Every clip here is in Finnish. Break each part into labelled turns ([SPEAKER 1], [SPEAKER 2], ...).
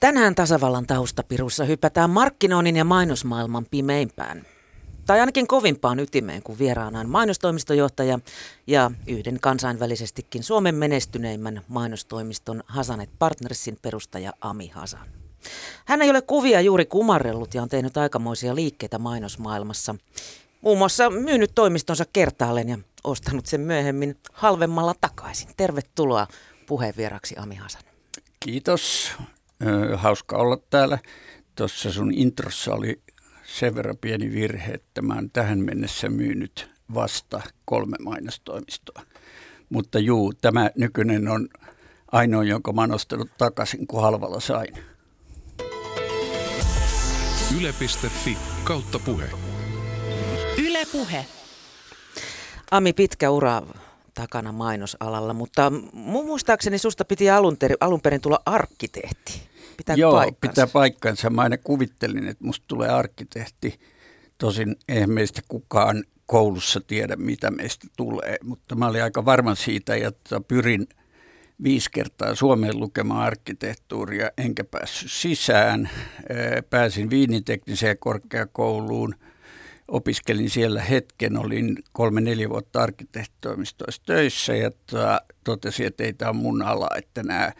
[SPEAKER 1] Tänään tasavallan taustapirussa hypätään markkinoinnin ja mainosmaailman pimeimpään. Tai ainakin kovimpaan ytimeen, kun vieraanaan mainostoimistojohtaja ja yhden kansainvälisestikin Suomen menestyneimmän mainostoimiston Hasanet Partnersin perustaja Ami Hasan. Hän ei ole kuvia juuri kumarrellut ja on tehnyt aikamoisia liikkeitä mainosmaailmassa. Muun muassa myynyt toimistonsa kertaalleen ja ostanut sen myöhemmin halvemmalla takaisin. Tervetuloa puheenvieraksi Ami Hasan.
[SPEAKER 2] Kiitos. Hauska olla täällä. Tuossa sun introssa oli sen verran pieni virhe, että mä oon tähän mennessä myynyt vasta kolme mainostoimistoa. Mutta juu, tämä nykyinen on ainoa, jonka mä oon ostanut takaisin, kun halvalla sain.
[SPEAKER 3] Yle.fi kautta puhe.
[SPEAKER 1] Yle puhe. Ami, pitkä ura takana mainosalalla, mutta muistaakseni susta piti alun, ter- alun perin tulla arkkitehti.
[SPEAKER 2] Pitää Joo, paikkansa? pitää paikkansa. Mä aina kuvittelin, että musta tulee arkkitehti. Tosin eihän meistä kukaan koulussa tiedä, mitä meistä tulee, mutta mä olin aika varma siitä, että pyrin viisi kertaa Suomeen lukemaan arkkitehtuuria, enkä päässyt sisään. Pääsin Viinin tekniseen korkeakouluun – opiskelin siellä hetken, olin kolme-neljä vuotta arkkitehtitoimistoissa töissä ja totesin, että ei tämä ole mun ala, että nämä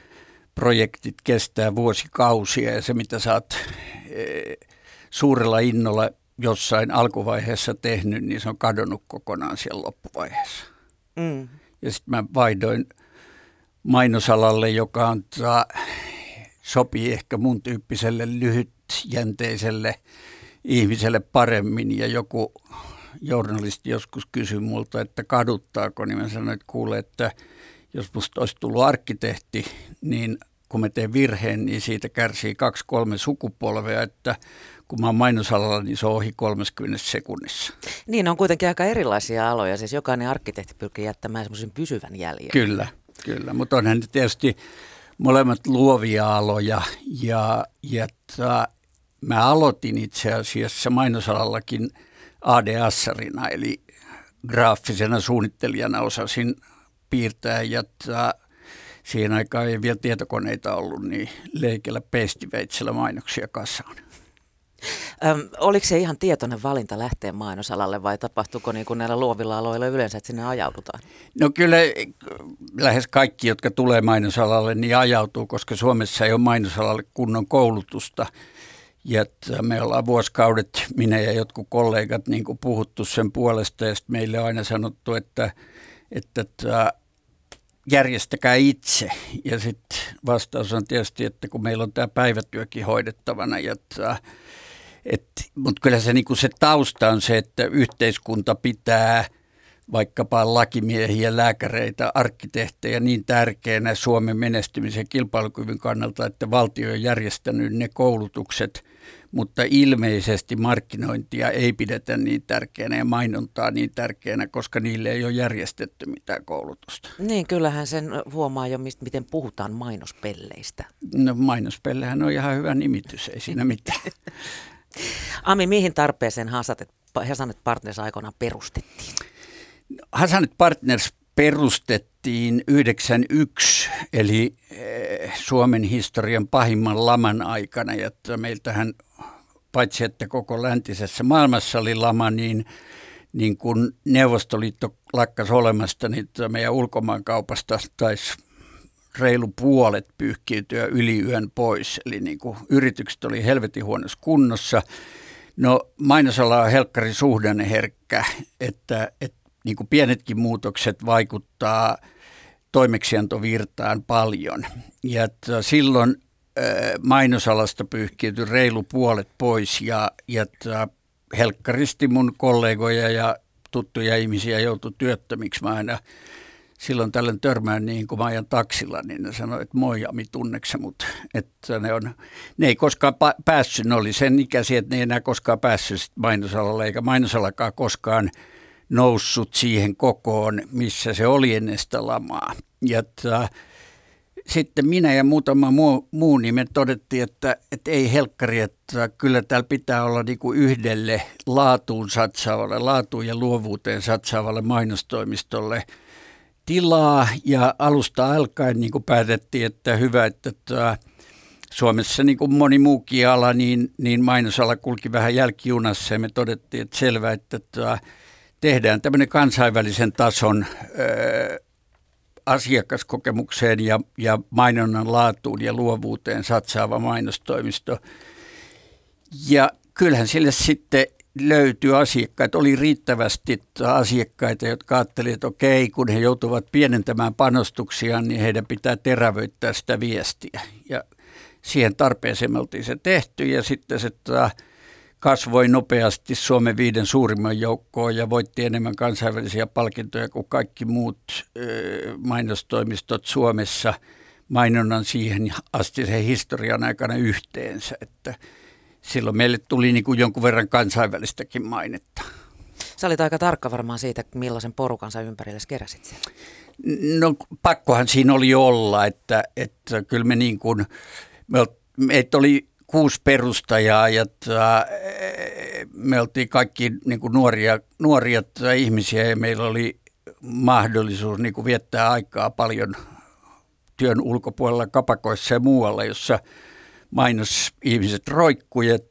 [SPEAKER 2] projektit kestää vuosikausia ja se mitä sä oot e, suurella innolla jossain alkuvaiheessa tehnyt, niin se on kadonnut kokonaan siellä loppuvaiheessa. Mm. Ja sitten mä vaihdoin mainosalalle, joka on, sopii ehkä mun tyyppiselle lyhytjänteiselle ihmiselle paremmin ja joku journalisti joskus kysyi multa, että kaduttaako, niin mä sanoin, että kuule, että jos musta olisi tullut arkkitehti, niin kun mä teen virheen, niin siitä kärsii kaksi-kolme sukupolvea, että kun mä oon mainosalalla, niin se on ohi 30 sekunnissa.
[SPEAKER 1] Niin, on kuitenkin aika erilaisia aloja, siis jokainen arkkitehti pyrkii jättämään semmoisen pysyvän jäljen.
[SPEAKER 2] Kyllä, kyllä, mutta onhan tietysti molemmat luovia aloja ja, ja mä aloitin itse asiassa mainosalallakin AD-assarina, eli graafisena suunnittelijana osasin piirtää ja siihen aikaan ei vielä tietokoneita ollut, niin leikellä pestiveitsellä mainoksia kasaan.
[SPEAKER 1] Öm, oliko se ihan tietoinen valinta lähteä mainosalalle vai tapahtuuko niin kuin näillä luovilla aloilla yleensä, että sinne ajaudutaan?
[SPEAKER 2] No kyllä lähes kaikki, jotka tulee mainosalalle, niin ajautuu, koska Suomessa ei ole mainosalalle kunnon koulutusta. Ja me ollaan vuosikaudet, minä ja jotkut kollegat, niin kuin puhuttu sen puolesta ja meille on aina sanottu, että, että, että järjestäkää itse. Ja sitten vastaus on tietysti, että kun meillä on tämä päivätyökin hoidettavana, mutta kyllä se, niin kuin se tausta on se, että yhteiskunta pitää – vaikkapa lakimiehiä, lääkäreitä, arkkitehtejä niin tärkeänä Suomen menestymisen kilpailukyvyn kannalta, että valtio on järjestänyt ne koulutukset, mutta ilmeisesti markkinointia ei pidetä niin tärkeänä ja mainontaa niin tärkeänä, koska niille ei ole järjestetty mitään koulutusta.
[SPEAKER 1] Niin, kyllähän sen huomaa jo, mistä, miten puhutaan mainospelleistä.
[SPEAKER 2] No mainospellehän on ihan hyvä nimitys, ei siinä mitään.
[SPEAKER 1] Ami, mihin tarpeeseen Hasanet Partners aikoinaan perustettiin?
[SPEAKER 2] Hasanet Partners perustettiin 91, eli eh, Suomen historian pahimman laman aikana. Ja meiltähän paitsi että koko läntisessä maailmassa oli lama, niin, niin kun Neuvostoliitto lakkas olemasta, niin meidän ulkomaankaupasta taisi reilu puolet pyyhkiytyä yli yön pois. Eli niin kuin yritykset oli helvetin huonossa kunnossa. No mainosala on helkkari suhdanneherkkä, että, että niin kuin pienetkin muutokset vaikuttaa toimeksiantovirtaan paljon. Ja että silloin mainosalasta pyyhkiytyi reilu puolet pois ja, ja helkkaristi mun kollegoja ja tuttuja ihmisiä joutui työttömiksi. Mä aina silloin tällöin törmään niin, kun mä ajan taksilla, niin ne sanoi, että moi Ami, tunneksi mutta että ne, on, ne ei koskaan päässyt, ne oli sen ikäisiä, että ne ei enää koskaan päässyt mainosalalle, eikä mainosalakaan koskaan – noussut siihen kokoon, missä se oli ennen sitä lamaa. Ja että, sitten minä ja muutama muu, muu niin me todettiin, että, että ei helkkari, että kyllä täällä pitää olla niin kuin yhdelle laatuun satsaavalle, laatuun ja luovuuteen satsaavalle mainostoimistolle tilaa. Ja alusta alkaen niin kuin päätettiin, että hyvä, että, että Suomessa niin kuin moni muukin ala, niin, niin mainosala kulki vähän jälkijunassa ja me todettiin, että selvä, että tota, tehdään tämmöinen kansainvälisen tason ö, asiakaskokemukseen ja, ja mainonnan laatuun ja luovuuteen satsaava mainostoimisto. Ja kyllähän sille sitten löytyy asiakkaita, oli riittävästi asiakkaita, jotka ajattelivat, että okei, kun he joutuvat pienentämään panostuksia, niin heidän pitää terävöittää sitä viestiä. Ja siihen tarpeeseen me oltiin se tehty ja sitten se kasvoi nopeasti Suomen viiden suurimman joukkoon ja voitti enemmän kansainvälisiä palkintoja kuin kaikki muut mainostoimistot Suomessa mainonnan siihen asti sen historian aikana yhteensä, että silloin meille tuli niin kuin jonkun verran kansainvälistäkin mainetta.
[SPEAKER 1] Sä olit aika tarkka varmaan siitä, millaisen porukan sä ympärille keräsit siellä.
[SPEAKER 2] No pakkohan siinä oli olla, että, että kyllä me niin kuin, me, meitä oli kuusi perustajaa ja tää, me oltiin kaikki niin kuin nuoria, nuoria ihmisiä ja meillä oli mahdollisuus niin kuin viettää aikaa paljon työn ulkopuolella kapakoissa ja muualla, jossa mainosihmiset roikkuivat.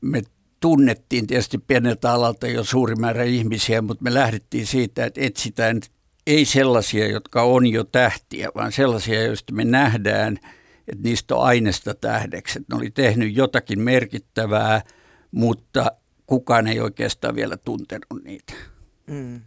[SPEAKER 2] Me tunnettiin tietysti pieneltä alalta jo suuri määrä ihmisiä, mutta me lähdettiin siitä, että etsitään ei sellaisia, jotka on jo tähtiä, vaan sellaisia, joista me nähdään – että niistä on aineesta tähdeksi. Että ne oli tehnyt jotakin merkittävää, mutta kukaan ei oikeastaan vielä tuntenut niitä. Mm.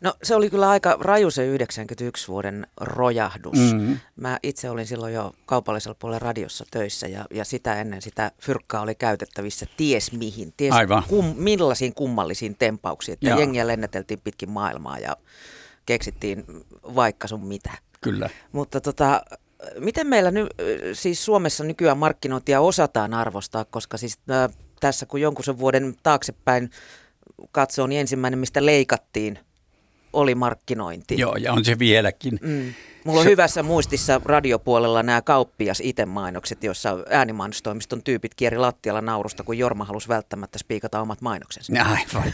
[SPEAKER 1] No se oli kyllä aika raju se 91 vuoden rojahdus. Mm-hmm. Mä itse olin silloin jo kaupallisella puolella radiossa töissä ja, ja sitä ennen sitä fyrkkaa oli käytettävissä ties mihin, ties
[SPEAKER 2] Aivan.
[SPEAKER 1] Kum, millaisiin kummallisiin tempauksiin. Että jengiä lennäteltiin pitkin maailmaa ja keksittiin vaikka sun mitä.
[SPEAKER 2] Kyllä.
[SPEAKER 1] Mutta tota, miten meillä nyt siis Suomessa nykyään markkinointia osataan arvostaa, koska siis äh, tässä kun jonkun sen vuoden taaksepäin katsoo, niin ensimmäinen, mistä leikattiin, oli markkinointi.
[SPEAKER 2] Joo, ja on se vieläkin. Mm.
[SPEAKER 1] Mulla on se... hyvässä muistissa radiopuolella nämä kauppias itse-mainokset, joissa äänimainostoimiston tyypit kieri lattialla naurusta, kun Jorma halusi välttämättä spiikata omat mainoksensa.
[SPEAKER 2] Aivan.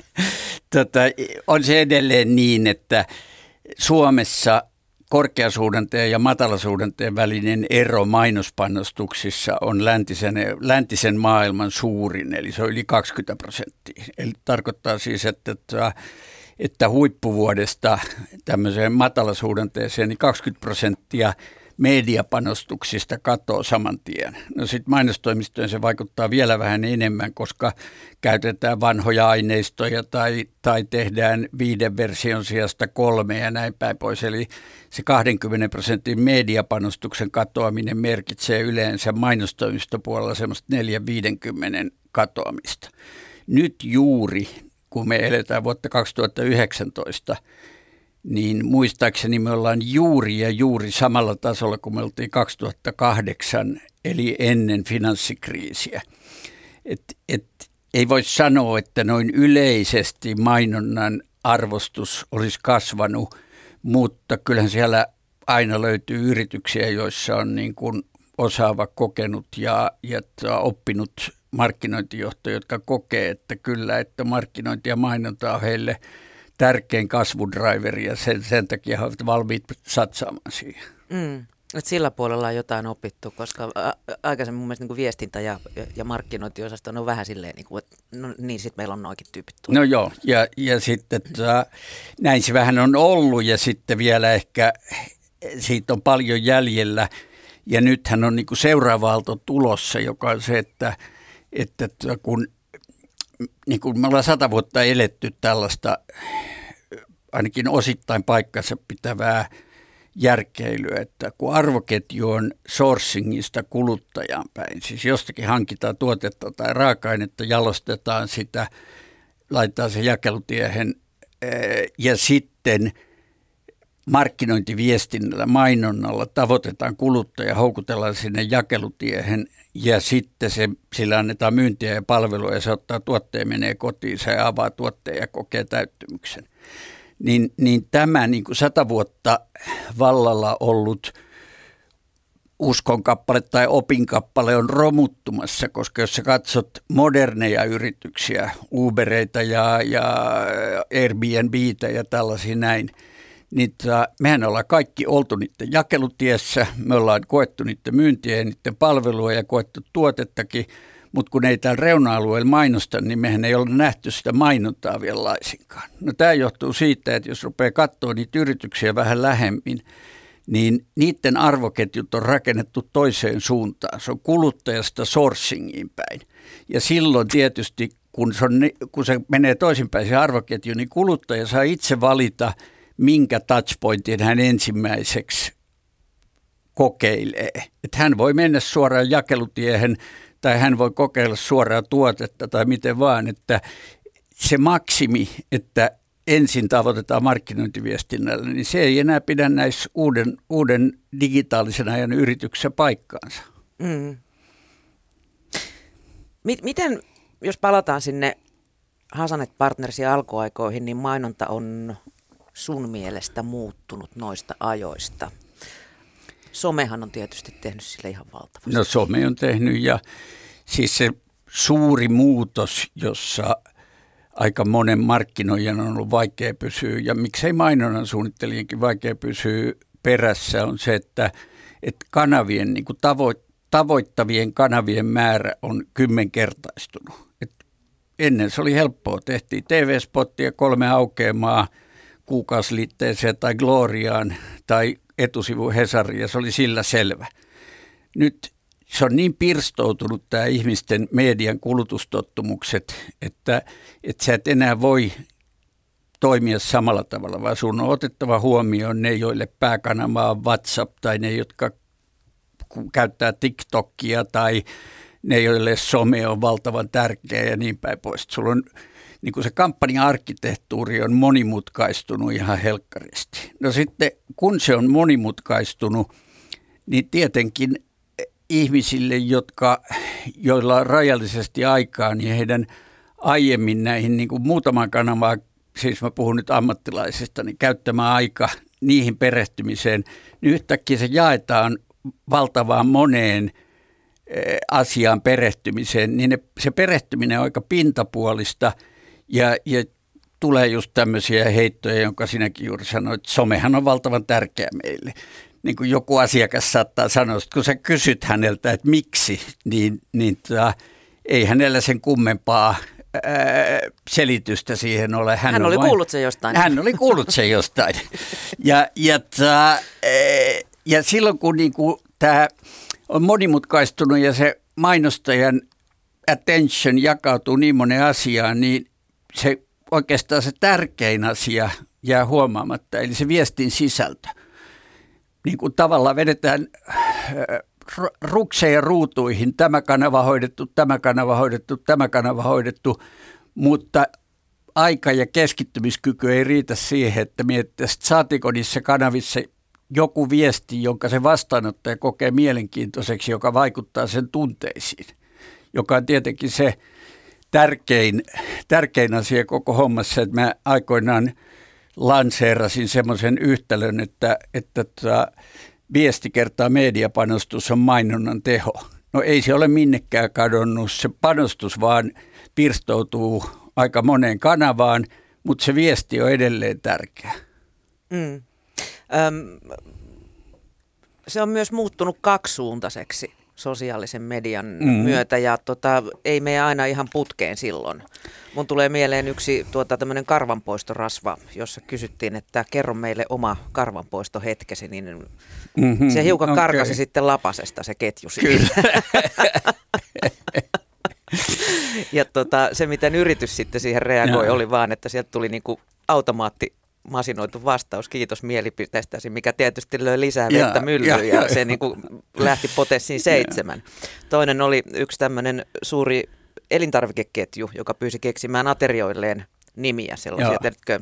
[SPEAKER 2] tota, on se edelleen niin, että Suomessa korkeasuhdanteen ja matalasuhdanteen välinen ero mainospanostuksissa on läntisen, läntisen maailman suurin, eli se on yli 20 prosenttia. Eli tarkoittaa siis, että, että, että huippuvuodesta tämmöiseen matalasuhdanteeseen niin 20 prosenttia – mediapanostuksista katoo saman tien. No sitten mainostoimistojen se vaikuttaa vielä vähän enemmän, koska käytetään vanhoja aineistoja tai, tai tehdään viiden version sijasta kolme ja näin päin pois. Eli se 20 prosentin mediapanostuksen katoaminen merkitsee yleensä mainostoimistopuolella semmoista 4-50 katoamista. Nyt juuri, kun me eletään vuotta 2019, niin muistaakseni me ollaan juuri ja juuri samalla tasolla kuin me oltiin 2008, eli ennen finanssikriisiä. Et, et, ei voi sanoa, että noin yleisesti mainonnan arvostus olisi kasvanut, mutta kyllähän siellä aina löytyy yrityksiä, joissa on niin kuin osaava, kokenut ja, ja oppinut markkinointijohto, jotka kokee, että kyllä, että markkinointi ja mainonta on heille – tärkein kasvudriveri ja sen, sen takia he ovat valmiit satsaamaan siihen.
[SPEAKER 1] Mm. Et sillä puolella on jotain opittu, koska aikaisemmin mun mielestä niin viestintä ja, ja markkinointiosasto on vähän silleen, niin kuin, että no, niin sitten meillä on noikin tyypit.
[SPEAKER 2] Tullut. No joo, ja, ja sitten tota, näin se vähän on ollut ja sitten vielä ehkä siitä on paljon jäljellä. Ja nythän on niin seuraava aalto tulossa, joka on se, että, että kun niin kuin me ollaan sata vuotta eletty tällaista ainakin osittain paikkansa pitävää järkeilyä, että kun arvoketju on sourcingista kuluttajan päin, siis jostakin hankitaan tuotetta tai raaka-ainetta, jalostetaan sitä, laitetaan se jakelutiehen ja sitten – markkinointiviestinnällä, mainonnalla tavoitetaan kuluttaja, houkutellaan sinne jakelutiehen ja sitten se, sillä annetaan myyntiä ja palvelua ja se ottaa tuotteen, menee kotiin, se avaa tuotteen ja kokee täyttymyksen. Niin, niin tämä niin kuin sata vuotta vallalla ollut uskonkappale tai opinkappale on romuttumassa, koska jos sä katsot moderneja yrityksiä, Ubereita ja, ja Airbnbitä ja tällaisia näin – niin tota, mehän ollaan kaikki oltu niiden jakelutiessä, me ollaan koettu niiden myyntiä ja niiden palvelua ja koettu tuotettakin, mutta kun ei täällä reuna-alueella mainosta, niin mehän ei ole nähty sitä mainontaa vielä laisinkaan. No tämä johtuu siitä, että jos rupeaa katsoa niitä yrityksiä vähän lähemmin, niin niiden arvoketjut on rakennettu toiseen suuntaan. Se on kuluttajasta sourcingiin päin. Ja silloin tietysti, kun se, on, kun se menee toisinpäin se arvoketju, niin kuluttaja saa itse valita, minkä touchpointin hän ensimmäiseksi kokeilee. Että hän voi mennä suoraan jakelutiehen tai hän voi kokeilla suoraa tuotetta tai miten vaan, että se maksimi, että ensin tavoitetaan markkinointiviestinnällä, niin se ei enää pidä näissä uuden, uuden digitaalisen ajan yrityksessä paikkaansa. Mm.
[SPEAKER 1] Miten, jos palataan sinne Hasanet Partnersin alkuaikoihin, niin mainonta on sun mielestä muuttunut noista ajoista? Somehan on tietysti tehnyt sille ihan valtavasti.
[SPEAKER 2] No some on tehnyt ja siis se suuri muutos, jossa aika monen markkinoijan on ollut vaikea pysyä ja miksei mainonnan suunnittelijankin vaikea pysyä perässä on se, että, että kanavien, niin kuin tavo, tavoittavien kanavien määrä on kymmenkertaistunut. Et ennen se oli helppoa. Tehtiin TV-spottia, kolme aukeamaa kuukausiliitteeseen tai Gloriaan tai etusivu ja se oli sillä selvä. Nyt se on niin pirstoutunut tämä ihmisten median kulutustottumukset, että, että sä et enää voi toimia samalla tavalla, vaan sun on otettava huomioon ne, joille pääkanava on WhatsApp tai ne, jotka käyttää TikTokia tai ne, joille some on valtavan tärkeä ja niin päin pois. Sulla on niin kuin se kampanja-arkkitehtuuri on monimutkaistunut ihan helkkaristi. No sitten kun se on monimutkaistunut, niin tietenkin ihmisille, jotka, joilla on rajallisesti aikaa, niin heidän aiemmin näihin niin kuin muutaman kanavaan, siis mä puhun nyt ammattilaisista, niin käyttämään aika niihin perehtymiseen, niin yhtäkkiä se jaetaan valtavaan moneen eh, asiaan perehtymiseen, niin ne, se perehtyminen on aika pintapuolista ja, ja tulee just tämmöisiä heittoja, jonka sinäkin juuri sanoit, että somehan on valtavan tärkeä meille niin kuin joku asiakas saattaa sanoa, että kun sä kysyt häneltä, että miksi, niin, niin tota, ei hänellä sen kummempaa ää, selitystä siihen ole.
[SPEAKER 1] Hän, hän oli vain, kuullut sen jostain.
[SPEAKER 2] Hän oli kuullut sen jostain. ja, ja, ta, ja silloin kun niin kuin tämä on monimutkaistunut ja se mainostajan attention jakautuu niin monen asiaan, niin se oikeastaan se tärkein asia jää huomaamatta, eli se viestin sisältö. Niin kuin tavallaan vedetään äh, rukseen ruutuihin, tämä kanava hoidettu, tämä kanava hoidettu, tämä kanava hoidettu, mutta aika ja keskittymiskyky ei riitä siihen, että miettiä, saatiko niissä kanavissa joku viesti, jonka se vastaanottaja kokee mielenkiintoiseksi, joka vaikuttaa sen tunteisiin, joka on tietenkin se tärkein, tärkein asia koko hommassa, että mä aikoinaan – lanseerasin semmoisen yhtälön, että, että tota, viesti kertaa mediapanostus on mainonnan teho. No ei se ole minnekään kadonnut, se panostus vaan pirstoutuu aika moneen kanavaan, mutta se viesti on edelleen tärkeä. Mm. Öm,
[SPEAKER 1] se on myös muuttunut kaksisuuntaiseksi sosiaalisen median mm. myötä ja tota, ei mene aina ihan putkeen silloin. Mun tulee mieleen yksi tuota, tämmöinen karvanpoistorasva, jossa kysyttiin, että kerro meille oma karvanpoistohetkesi, niin mm-hmm, se hiukan okay. karkasi sitten lapasesta se ketju Kyllä. ja tota, se, miten yritys sitten siihen reagoi, oli vaan, että sieltä tuli niinku automaatti masinoitu vastaus, kiitos mielipiteestäsi, mikä tietysti löi lisää vettä myllyyn ja, ja se niin kuin lähti potessiin seitsemän. Toinen oli yksi tämmöinen suuri elintarvikeketju, joka pyysi keksimään aterioilleen nimiä, sellaisia, tiedätkö,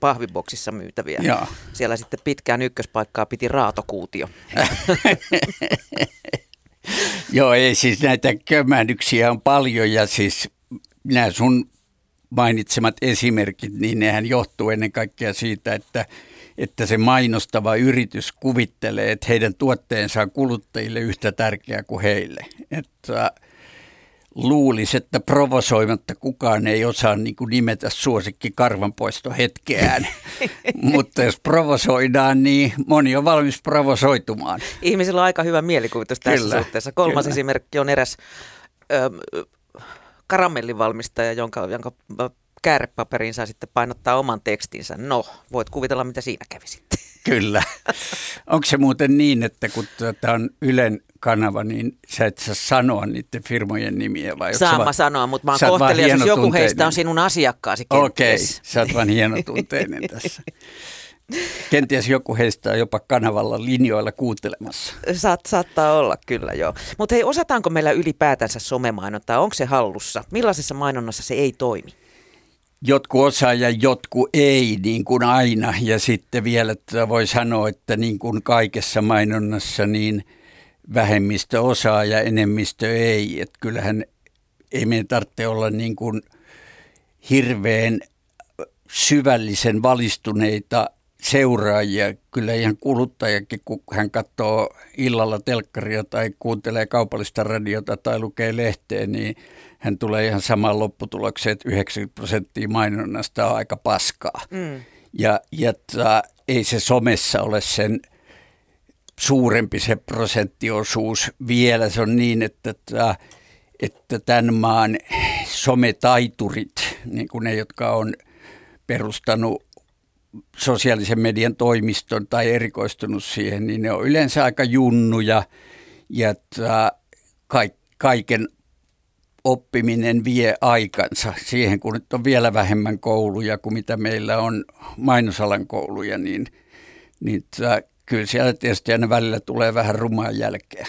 [SPEAKER 1] pahviboksissa myytäviä. Ja. Siellä sitten pitkään ykköspaikkaa piti raatokuutio.
[SPEAKER 2] Joo, ei siis näitä kömännyksiä on paljon ja siis nämä sun mainitsemat esimerkit, niin nehän johtuu ennen kaikkea siitä, että, että se mainostava yritys kuvittelee, että heidän tuotteensa on kuluttajille yhtä tärkeä kuin heille. Että luulisi, että provosoimatta kukaan ei osaa niin kuin nimetä suosikki karvanpoisto hetkeään. Mutta jos provosoidaan, niin moni on valmis provosoitumaan.
[SPEAKER 1] Ihmisillä on aika hyvä mielikuvitus tässä kyllä, suhteessa. Kolmas kyllä. esimerkki on eräs ö, karamellivalmistaja, jonka, jonka käärepaperiin saa sitten painottaa oman tekstinsä. No, voit kuvitella, mitä siinä kävi sitten.
[SPEAKER 2] Kyllä. Onko se muuten niin, että kun tämä on Ylen kanava, niin sä et saa sanoa niiden firmojen nimiä? Vai
[SPEAKER 1] Saan mä va- sanoa, mutta mä oon kohtelias, jos joku heistä on sinun asiakkaasi
[SPEAKER 2] Okei, okay, sä oot vaan hienotunteinen tässä. Kenties joku heistä on jopa kanavalla linjoilla kuuntelemassa.
[SPEAKER 1] Saat, saattaa olla kyllä joo. Mutta hei, osataanko meillä ylipäätänsä somemainontaa? Onko se hallussa? Millaisessa mainonnassa se ei toimi?
[SPEAKER 2] jotkut osaa ja jotkut ei, niin kuin aina. Ja sitten vielä että voi sanoa, että niin kuin kaikessa mainonnassa, niin vähemmistö osaa ja enemmistö ei. Että kyllähän ei meidän tarvitse olla niin kuin hirveän syvällisen valistuneita seuraajia. Kyllä ihan kuluttajakin, kun hän katsoo illalla telkkaria tai kuuntelee kaupallista radiota tai lukee lehteä, niin hän tulee ihan samaan lopputulokseen, että 90 prosenttia mainonnasta on aika paskaa. Mm. Ja, ja ta, ei se somessa ole sen suurempi se prosenttiosuus vielä. Se on niin, että, ta, että tämän maan sometaiturit, niin kuin ne, jotka on perustanut sosiaalisen median toimiston tai erikoistunut siihen, niin ne on yleensä aika junnuja ja kaiken oppiminen vie aikansa siihen, kun nyt on vielä vähemmän kouluja kuin mitä meillä on mainosalan kouluja, niin, niin tää, kyllä siellä tietysti aina välillä tulee vähän rumaa jälkeä.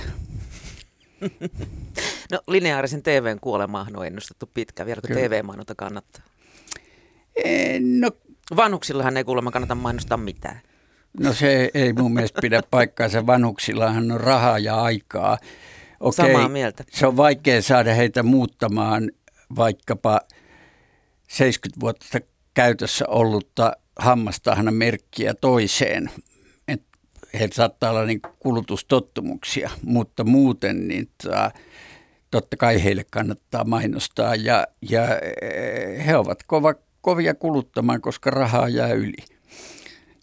[SPEAKER 1] No lineaarisen TVn kuolemaahan on ennustettu pitkä. Vieläkö TV-mainonta kannattaa?
[SPEAKER 2] No,
[SPEAKER 1] Vanhuksillahan ei kuulemma kannata mainostaa mitään.
[SPEAKER 2] No se ei mun mielestä pidä paikkaansa. Vanhuksillahan on rahaa ja aikaa.
[SPEAKER 1] Okei, Samaa mieltä.
[SPEAKER 2] Se on vaikea saada heitä muuttamaan vaikkapa 70 vuotta käytössä ollutta hammastahana merkkiä toiseen. Et heillä saattaa olla niin kulutustottumuksia, mutta muuten niin totta kai heille kannattaa mainostaa ja, ja eh, he ovat kova, kovia kuluttamaan, koska rahaa jää yli.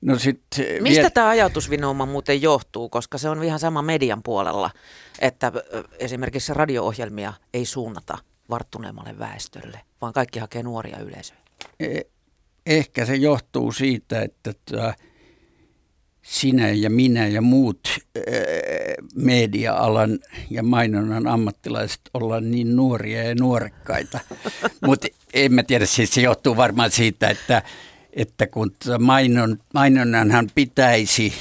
[SPEAKER 1] No sit, Mistä vielä... tämä ajatusvinouma muuten johtuu, koska se on ihan sama median puolella, että esimerkiksi radio-ohjelmia ei suunnata varttuneemmalle väestölle, vaan kaikki hakee nuoria yleisöjä?
[SPEAKER 2] E- ehkä se johtuu siitä, että tota, sinä ja minä ja muut media-alan ja mainonnan ammattilaiset ollaan niin nuoria ja nuorekkaita. Mutta en mä tiedä, siis se johtuu varmaan siitä, että että kun mainon, mainonnanhan pitäisi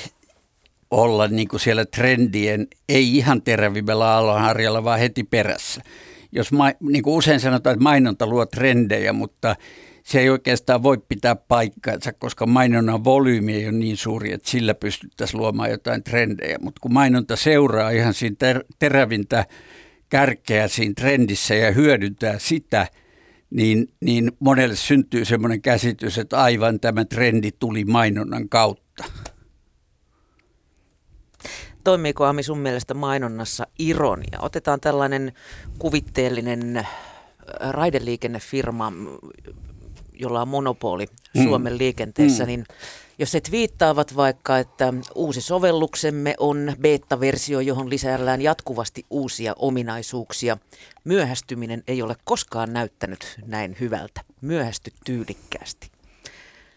[SPEAKER 2] olla niin kuin siellä trendien, ei ihan terävimmällä alohharjalla, vaan heti perässä. Jos ma, niin kuin usein sanotaan, että mainonta luo trendejä, mutta se ei oikeastaan voi pitää paikkaansa, koska mainonnan volyymi ei ole niin suuri, että sillä pystyttäisiin luomaan jotain trendejä. Mutta kun mainonta seuraa ihan siinä ter- terävintä kärkeä siinä trendissä ja hyödyntää sitä – niin, niin monelle syntyy semmoinen käsitys, että aivan tämä trendi tuli mainonnan kautta.
[SPEAKER 1] Toimiiko Ami sun mielestä mainonnassa ironia? Otetaan tällainen kuvitteellinen äh, raideliikennefirma, jolla on monopoli mm. Suomen liikenteessä, mm. niin jos et viittaavat vaikka, että uusi sovelluksemme on beta-versio, johon lisäillään jatkuvasti uusia ominaisuuksia. Myöhästyminen ei ole koskaan näyttänyt näin hyvältä. Myöhästy tyylikkäästi.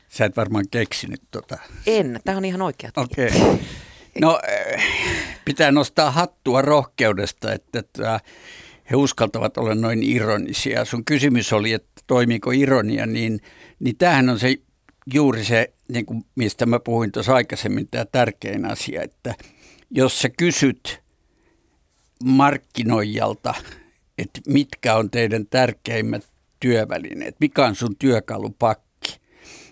[SPEAKER 2] Sä et varmaan keksinyt tota.
[SPEAKER 1] En, tämä on ihan oikea.
[SPEAKER 2] Okei. Okay. No, pitää nostaa hattua rohkeudesta, että, että he uskaltavat olla noin ironisia. Sun kysymys oli, että toimiiko ironia, niin, niin tämähän on se juuri se, niin kuin mistä mä puhuin tuossa aikaisemmin, tämä tärkein asia, että jos sä kysyt markkinoijalta, että mitkä on teidän tärkeimmät työvälineet, mikä on sun työkalupakki,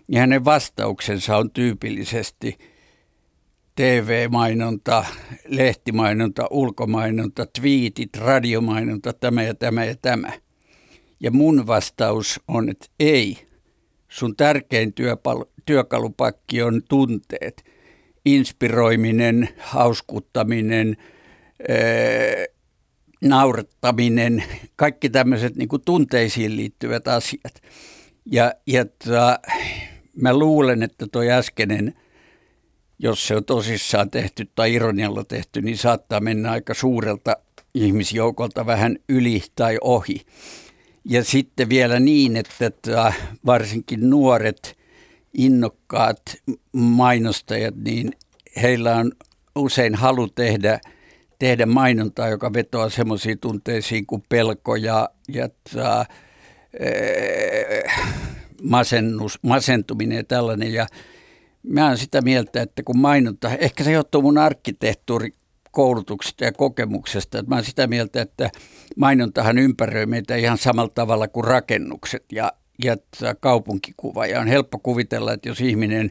[SPEAKER 2] niin hänen vastauksensa on tyypillisesti TV-mainonta, lehtimainonta, ulkomainonta, twiitit, radiomainonta, tämä ja tämä ja tämä. Ja mun vastaus on, että ei – sun tärkein työpal- työkalupakki on tunteet. Inspiroiminen, hauskuttaminen, naurattaminen, kaikki tämmöiset niin tunteisiin liittyvät asiat. Ja, ja tota, mä luulen, että tuo äskeinen, jos se on tosissaan tehty tai ironialla tehty, niin saattaa mennä aika suurelta ihmisjoukolta vähän yli tai ohi. Ja sitten vielä niin, että tota, varsinkin nuoret innokkaat mainostajat, niin heillä on usein halu tehdä, tehdä mainontaa, joka vetoaa semmoisiin tunteisiin kuin pelko ja, ja tota, masennus, masentuminen ja tällainen. Ja mä olen sitä mieltä, että kun mainonta, ehkä se johtuu mun arkkitehtuuri koulutuksesta ja kokemuksesta. Että mä olen sitä mieltä, että mainontahan ympäröi meitä ihan samalla tavalla kuin rakennukset ja, ja kaupunkikuva. Ja on helppo kuvitella, että jos ihminen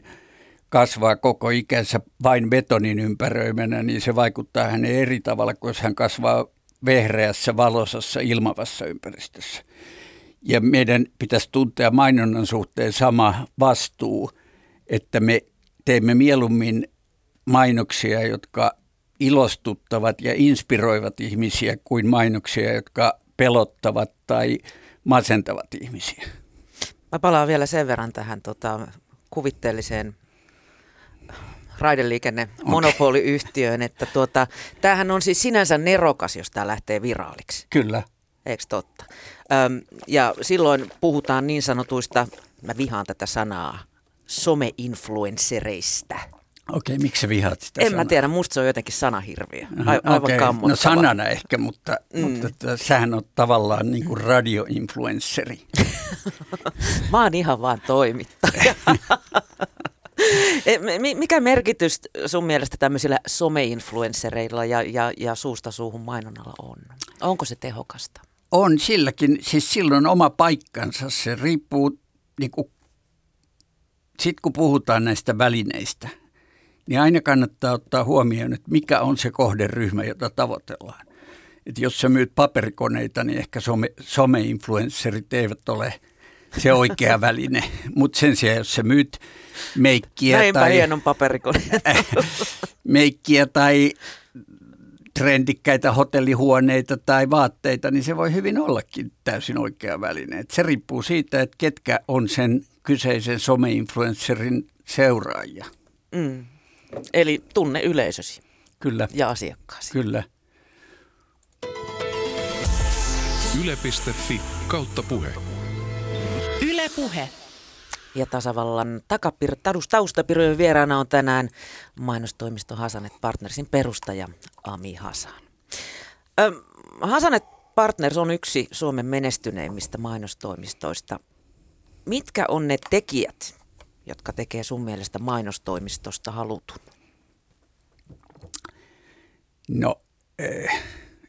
[SPEAKER 2] kasvaa koko ikänsä vain betonin ympäröimänä, niin se vaikuttaa hänen eri tavalla kuin jos hän kasvaa vehreässä, valosassa, ilmavassa ympäristössä. Ja meidän pitäisi tuntea mainonnan suhteen sama vastuu, että me teemme mieluummin mainoksia, jotka ilostuttavat ja inspiroivat ihmisiä kuin mainoksia, jotka pelottavat tai masentavat ihmisiä.
[SPEAKER 1] Mä palaan vielä sen verran tähän tota, kuvitteelliseen raideliikenne monopoliyhtiöön, että tuota, tämähän on siis sinänsä nerokas, jos tämä lähtee viraaliksi.
[SPEAKER 2] Kyllä.
[SPEAKER 1] Eikö totta? Öm, ja silloin puhutaan niin sanotuista, mä vihaan tätä sanaa, some-influenssereistä.
[SPEAKER 2] Okei, miksi sä vihaat sitä
[SPEAKER 1] En
[SPEAKER 2] sanaa?
[SPEAKER 1] mä tiedä, musta se on jotenkin sanahirviö. Aivan
[SPEAKER 2] Okei,
[SPEAKER 1] kammottava.
[SPEAKER 2] No sanana ehkä, mutta, mm. mutta että sähän on tavallaan niin kuin radioinfluensseri.
[SPEAKER 1] Mä oon ihan vaan toimittaja. E, mi- Mikä merkitys sun mielestä tämmöisillä some-influenssereilla ja, ja, ja suusta suuhun mainonnalla on? Onko se tehokasta?
[SPEAKER 2] On silläkin, siis silloin oma paikkansa. Se riippuu, niin kuin, sit kun puhutaan näistä välineistä, niin aina kannattaa ottaa huomioon, että mikä on se kohderyhmä, jota tavoitellaan. Et jos sä myyt paperikoneita, niin ehkä some, some-influensserit eivät ole se oikea väline. Mutta sen sijaan, jos sä myyt meikkiä
[SPEAKER 1] Näinpä
[SPEAKER 2] tai,
[SPEAKER 1] hienon paperikone.
[SPEAKER 2] meikkiä tai trendikkäitä hotellihuoneita tai vaatteita, niin se voi hyvin ollakin täysin oikea väline. Et se riippuu siitä, että ketkä on sen kyseisen some-influencerin seuraajia.
[SPEAKER 1] Mm. Eli tunne yleisösi
[SPEAKER 2] Kyllä,
[SPEAKER 1] ja asiakkaasi.
[SPEAKER 2] kyllä.
[SPEAKER 3] Yle.fi kautta puhe.
[SPEAKER 4] Yle Puhe.
[SPEAKER 1] Ja tasavallan takapir, tadus- taustapirujen vieraana on tänään mainostoimisto Hasanet Partnersin perustaja Ami Hasan. Ö, Hasanet Partners on yksi Suomen menestyneimmistä mainostoimistoista. Mitkä on ne tekijät, jotka tekee sun mielestä mainostoimistosta halutun?
[SPEAKER 2] No, eh,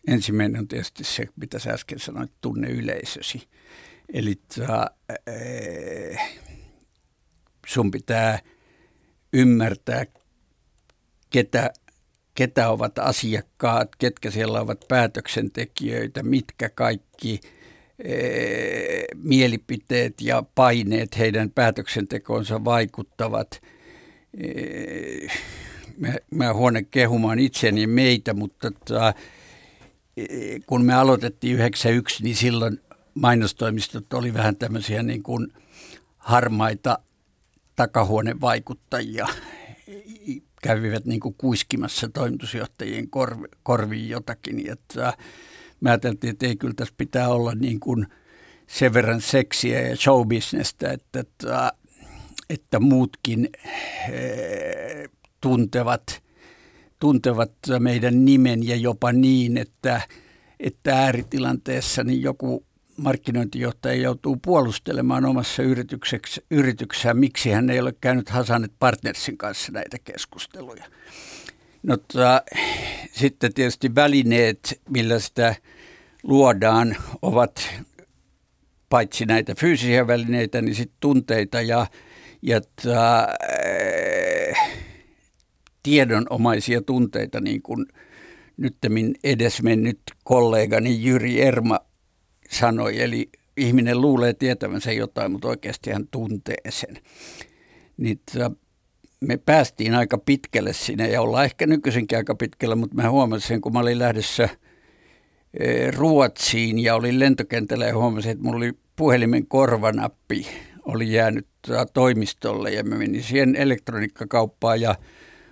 [SPEAKER 2] ensimmäinen on tietysti se, mitä sä äsken sanoit, tunne yleisösi. Eli tää, eh, sun pitää ymmärtää, ketä, ketä ovat asiakkaat, ketkä siellä ovat päätöksentekijöitä, mitkä kaikki mielipiteet ja paineet heidän päätöksentekoonsa vaikuttavat. Mä, mä huonen kehumaan itseni ja meitä, mutta tota, kun me aloitettiin 91, niin silloin mainostoimistot oli vähän tämmöisiä niin kuin harmaita takahuonevaikuttajia. Kävivät niin kuin kuiskimassa toimitusjohtajien korvi, korviin jotakin. Tota, mä ajattelin, että ei kyllä tässä pitää olla niin kuin sen verran seksiä ja showbisnestä, että, että, muutkin eh, tuntevat, tuntevat meidän nimen ja jopa niin, että, että ääritilanteessa niin joku markkinointijohtaja joutuu puolustelemaan omassa yrityksessään, miksi hän ei ole käynyt Hasanet Partnersin kanssa näitä keskusteluja. No, tota, sitten tietysti välineet, millä sitä luodaan, ovat paitsi näitä fyysisiä välineitä, niin sitten tunteita ja, ja tota, tiedonomaisia tunteita, niin kuin nyttemmin edesmennyt kollegani Jyri Erma sanoi. Eli ihminen luulee tietävänsä jotain, mutta oikeasti hän tuntee sen. Niin tota, me päästiin aika pitkälle sinne ja ollaan ehkä nykyisinkin aika pitkällä, mutta mä huomasin sen, kun mä olin lähdössä Ruotsiin ja olin lentokentällä ja huomasin, että mulla oli puhelimen korvanappi oli jäänyt toimistolle ja mä menin siihen elektroniikkakauppaan ja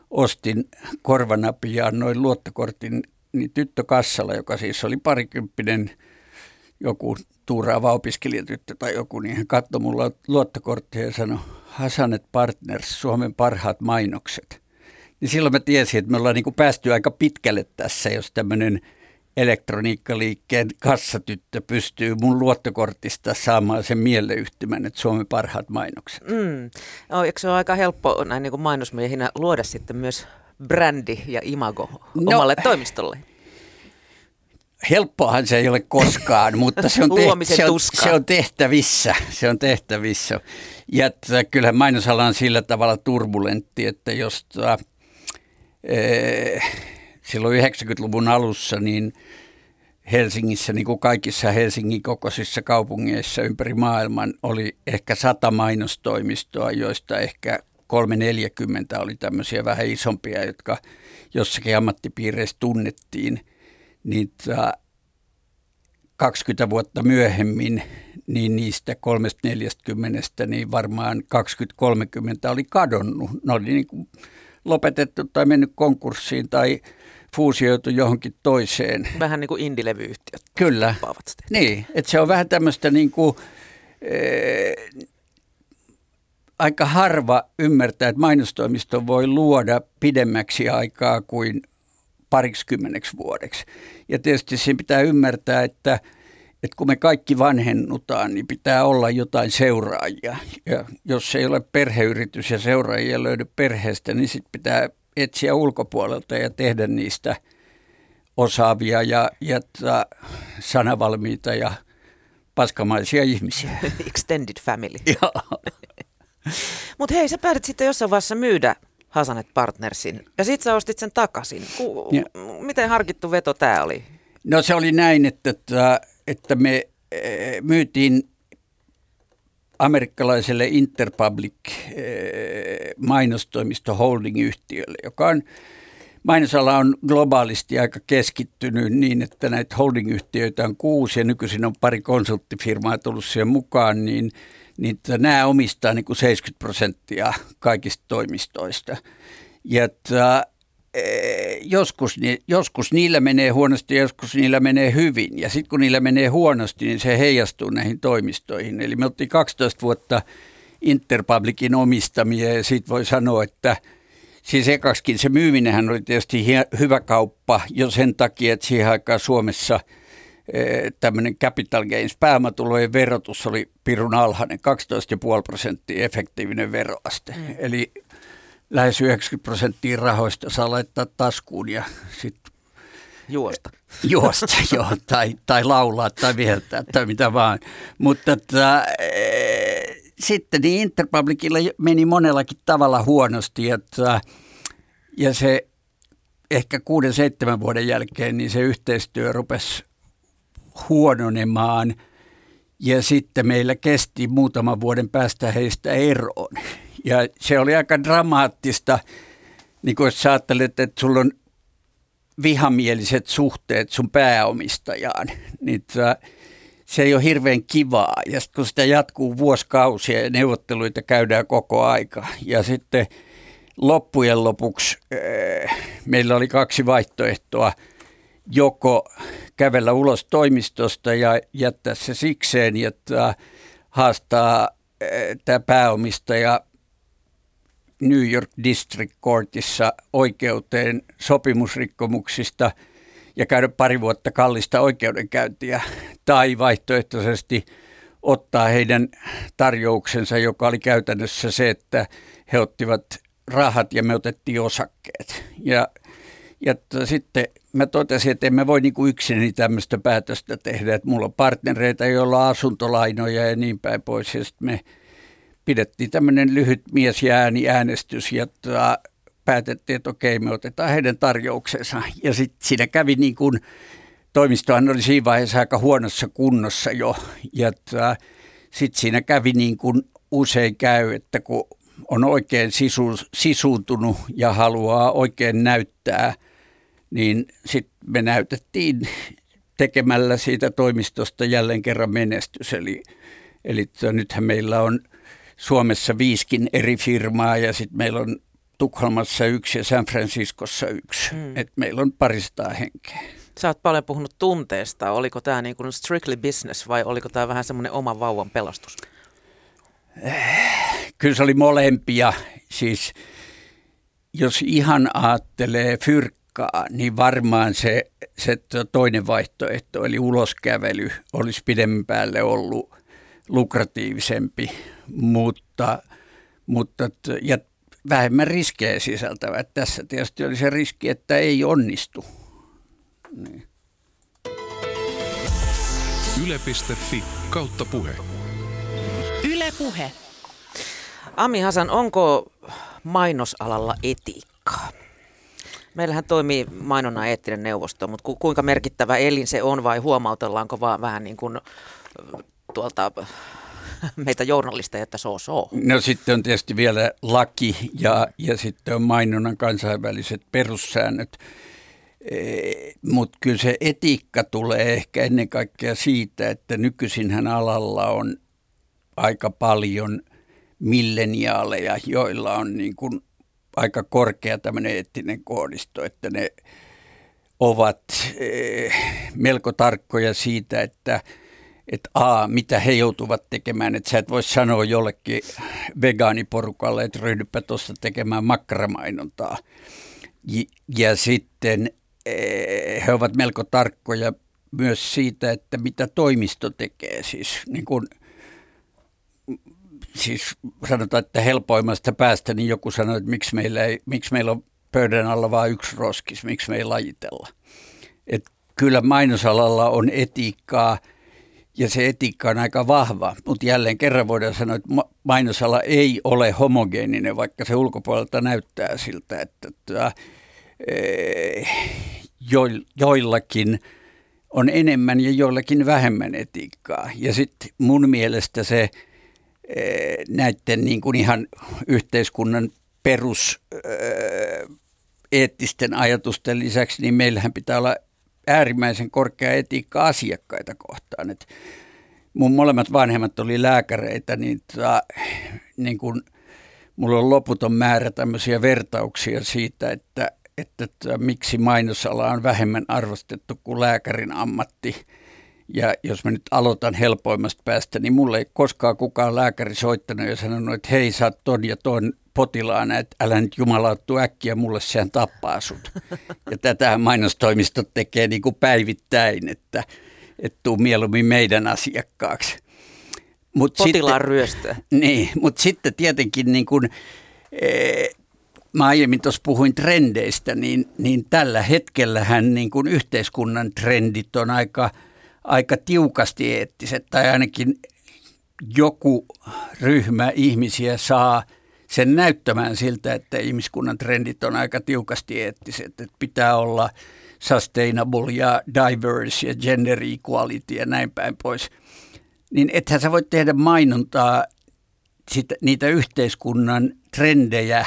[SPEAKER 2] ostin korvanapin ja annoin luottokortin niin tyttökassalla, joka siis oli parikymppinen joku tuuraava opiskelijatyttö tai joku, niin hän katsoi mulla luottokorttia ja sanoi, Hasanet Partners, Suomen parhaat mainokset. Niin silloin mä tiesin, että me ollaan niin kuin päästy aika pitkälle tässä, jos tämmöinen elektroniikkaliikkeen kassatyttö pystyy mun luottokortista saamaan sen mieleyhtymän, että Suomen parhaat mainokset.
[SPEAKER 1] Mm. No, eikö se ole aika helppo näin niin kuin mainosmiehinä luoda sitten myös brändi ja imago no, omalle toimistolle?
[SPEAKER 2] Helppoahan se ei ole koskaan, mutta se on,
[SPEAKER 1] tehtä,
[SPEAKER 2] se, on, se on tehtävissä. Se on tehtävissä. Ja että, kyllähän mainosala on sillä tavalla turbulentti, että jos ta, ee, silloin 90-luvun alussa niin Helsingissä, niin kuin kaikissa Helsingin kokoisissa kaupungeissa ympäri maailman, oli ehkä sata mainostoimistoa, joista ehkä 340 oli tämmöisiä vähän isompia, jotka jossakin ammattipiireissä tunnettiin – niin 20 vuotta myöhemmin niin niistä 340 niin varmaan 20-30 oli kadonnut. Ne oli niin kuin lopetettu tai mennyt konkurssiin tai fuusioitu johonkin toiseen.
[SPEAKER 1] Vähän niin kuin indilevyyhtiöt.
[SPEAKER 2] Kyllä. Niin, että se on vähän tämmöistä niin kuin, ee, aika harva ymmärtää, että mainostoimisto voi luoda pidemmäksi aikaa kuin pariksikymmeneksi vuodeksi. Ja tietysti siinä pitää ymmärtää, että, että kun me kaikki vanhennutaan, niin pitää olla jotain seuraajia. Ja jos ei ole perheyritys ja seuraajia löydy perheestä, niin sitten pitää etsiä ulkopuolelta ja tehdä niistä osaavia ja, ja sanavalmiita ja paskamaisia ihmisiä.
[SPEAKER 1] Extended family. Mutta hei, sä päätit sitten jossain vaiheessa myydä Hasanet Partnersin. Ja sitten sä ostit sen takaisin. Ku, ja. Miten harkittu veto tämä oli?
[SPEAKER 2] No se oli näin, että, että, että me eh, myytiin amerikkalaiselle Interpublic eh, mainostoimisto holding-yhtiölle, joka on Mainosala on globaalisti aika keskittynyt niin, että näitä holding-yhtiöitä on kuusi ja nykyisin on pari konsulttifirmaa tullut siihen mukaan, niin – niin nämä omistaa niin kuin 70 prosenttia kaikista toimistoista. Ja että, joskus, joskus niillä menee huonosti, joskus niillä menee hyvin. Ja sitten kun niillä menee huonosti, niin se heijastuu näihin toimistoihin. Eli me oltiin 12 vuotta Interpublicin omistamia ja siitä voi sanoa, että siis ekaksikin se myyminenhän oli tietysti hyvä kauppa jo sen takia, että siihen aikaan Suomessa – Eh, tämmöinen capital gains, pääomatulojen verotus oli pirun alhainen, 12,5 prosenttia efektiivinen veroaste. Mm. Eli lähes 90 prosenttia rahoista saa laittaa taskuun ja sitten
[SPEAKER 1] Juosta.
[SPEAKER 2] Juosta, joo, tai, tai laulaa tai viheltää tai mitä vaan. Mutta että, e, sitten niin Interpublicilla meni monellakin tavalla huonosti. Että, ja se ehkä kuuden, seitsemän vuoden jälkeen niin se yhteistyö rupesi huononemaan ja sitten meillä kesti muutaman vuoden päästä heistä eroon. Ja se oli aika dramaattista, niin kuin jos ajattelet, että sulla on vihamieliset suhteet sun pääomistajaan, niin se ei ole hirveän kivaa. Ja sitten kun sitä jatkuu vuosikausia ja neuvotteluita käydään koko aika. Ja sitten loppujen lopuksi meillä oli kaksi vaihtoehtoa. Joko kävellä ulos toimistosta ja jättää se sikseen, että haastaa eh, tämä pääomistaja New York District Courtissa oikeuteen sopimusrikkomuksista ja käydä pari vuotta kallista oikeudenkäyntiä tai vaihtoehtoisesti ottaa heidän tarjouksensa, joka oli käytännössä se, että he ottivat rahat ja me otettiin osakkeet. Ja, ja sitten mä totesin, että emme voi niin kuin yksin tämmöistä päätöstä tehdä, että mulla on partnereita, joilla on asuntolainoja ja niin päin pois. Ja sitten me pidettiin tämmöinen lyhyt mies ja ääni äänestys ja tota, päätettiin, että okei, me otetaan heidän tarjouksensa. Ja sitten siinä kävi niin kuin, toimistohan oli siinä vaiheessa aika huonossa kunnossa jo. Ja tota, sitten siinä kävi niin kuin usein käy, että kun on oikein sisu, sisuuntunut ja haluaa oikein näyttää – niin sitten me näytettiin tekemällä siitä toimistosta jälleen kerran menestys. Eli, eli nythän meillä on Suomessa viiskin eri firmaa ja sitten meillä on Tukholmassa yksi ja San Franciscossa yksi. Mm. Et meillä on paristaa henkeä.
[SPEAKER 1] Sä oot paljon puhunut tunteesta. Oliko tämä niin kuin strictly business vai oliko tämä vähän semmoinen oma vauvan pelastus?
[SPEAKER 2] Kyllä se oli molempia. Siis jos ihan ajattelee fyrkkaa, niin varmaan se, se toinen vaihtoehto, eli uloskävely, olisi pidemmän päälle ollut lukratiivisempi, mutta, mutta ja vähemmän riskejä sisältävä. Tässä tietysti oli se riski, että ei onnistu. Niin.
[SPEAKER 3] Yle.fi kautta puhe.
[SPEAKER 4] Yle puhe.
[SPEAKER 1] Ami Hasan, onko mainosalalla etiikkaa? Meillähän toimii mainonnan eettinen neuvosto, mutta ku, kuinka merkittävä elin se on vai huomautellaanko vaan vähän niin kuin tuolta meitä journalisteja, että so so.
[SPEAKER 2] No sitten on tietysti vielä laki ja, ja sitten on mainonnan kansainväliset perussäännöt. E, Mutta kyllä se etiikka tulee ehkä ennen kaikkea siitä, että nykyisinhän alalla on aika paljon milleniaaleja, joilla on niin kuin aika korkea tämmöinen eettinen koodisto, että ne ovat e, melko tarkkoja siitä, että – että a, mitä he joutuvat tekemään, että sä et voi sanoa jollekin vegaaniporukalle, että ryhdypä tuossa tekemään makkaramainontaa. Ja, ja sitten eh, he ovat melko tarkkoja myös siitä, että mitä toimisto tekee. Siis, niin kun, siis sanotaan, että helpoimmasta päästä, niin joku sanoi, että miksi meillä, ei, miksi meillä on pöydän alla vain yksi roskis, miksi me ei lajitella. Et kyllä mainosalalla on etiikkaa – ja se etiikka on aika vahva, mutta jälleen kerran voidaan sanoa, että mainosala ei ole homogeeninen, vaikka se ulkopuolelta näyttää siltä, että että eh, joillakin on enemmän ja joillakin vähemmän etiikkaa. Ja sitten mun mielestä se eh, näiden niin kuin ihan yhteiskunnan perus eh, eettisten ajatusten lisäksi, niin meillähän pitää olla äärimmäisen korkea etiikka asiakkaita kohtaan. Et mun molemmat vanhemmat oli lääkäreitä, niin, tota, niin kun, mulla on loputon määrä tämmöisiä vertauksia siitä, että, että, että miksi mainosala on vähemmän arvostettu kuin lääkärin ammatti. Ja jos mä nyt aloitan helpoimmasta päästä, niin mulle ei koskaan kukaan lääkäri soittanut ja sanonut, että hei, sä oot ton ja ton potilaana, että älä nyt jumalauttu äkkiä, mulle sehän tappaa sut. Ja tätä mainostoimistot tekee niin kuin päivittäin, että, että tuu mieluummin meidän asiakkaaksi.
[SPEAKER 1] Mut Potilaan ryöstöä.
[SPEAKER 2] Niin, mutta sitten tietenkin niin kuin, e, mä aiemmin tuossa puhuin trendeistä, niin, niin tällä hetkellähän niin kuin yhteiskunnan trendit on aika, aika tiukasti eettiset, tai ainakin joku ryhmä ihmisiä saa – sen näyttämään siltä, että ihmiskunnan trendit on aika tiukasti eettiset, että pitää olla sustainable ja diverse ja gender equality ja näin päin pois. Niin ethän sä voi tehdä mainontaa sitä, niitä yhteiskunnan trendejä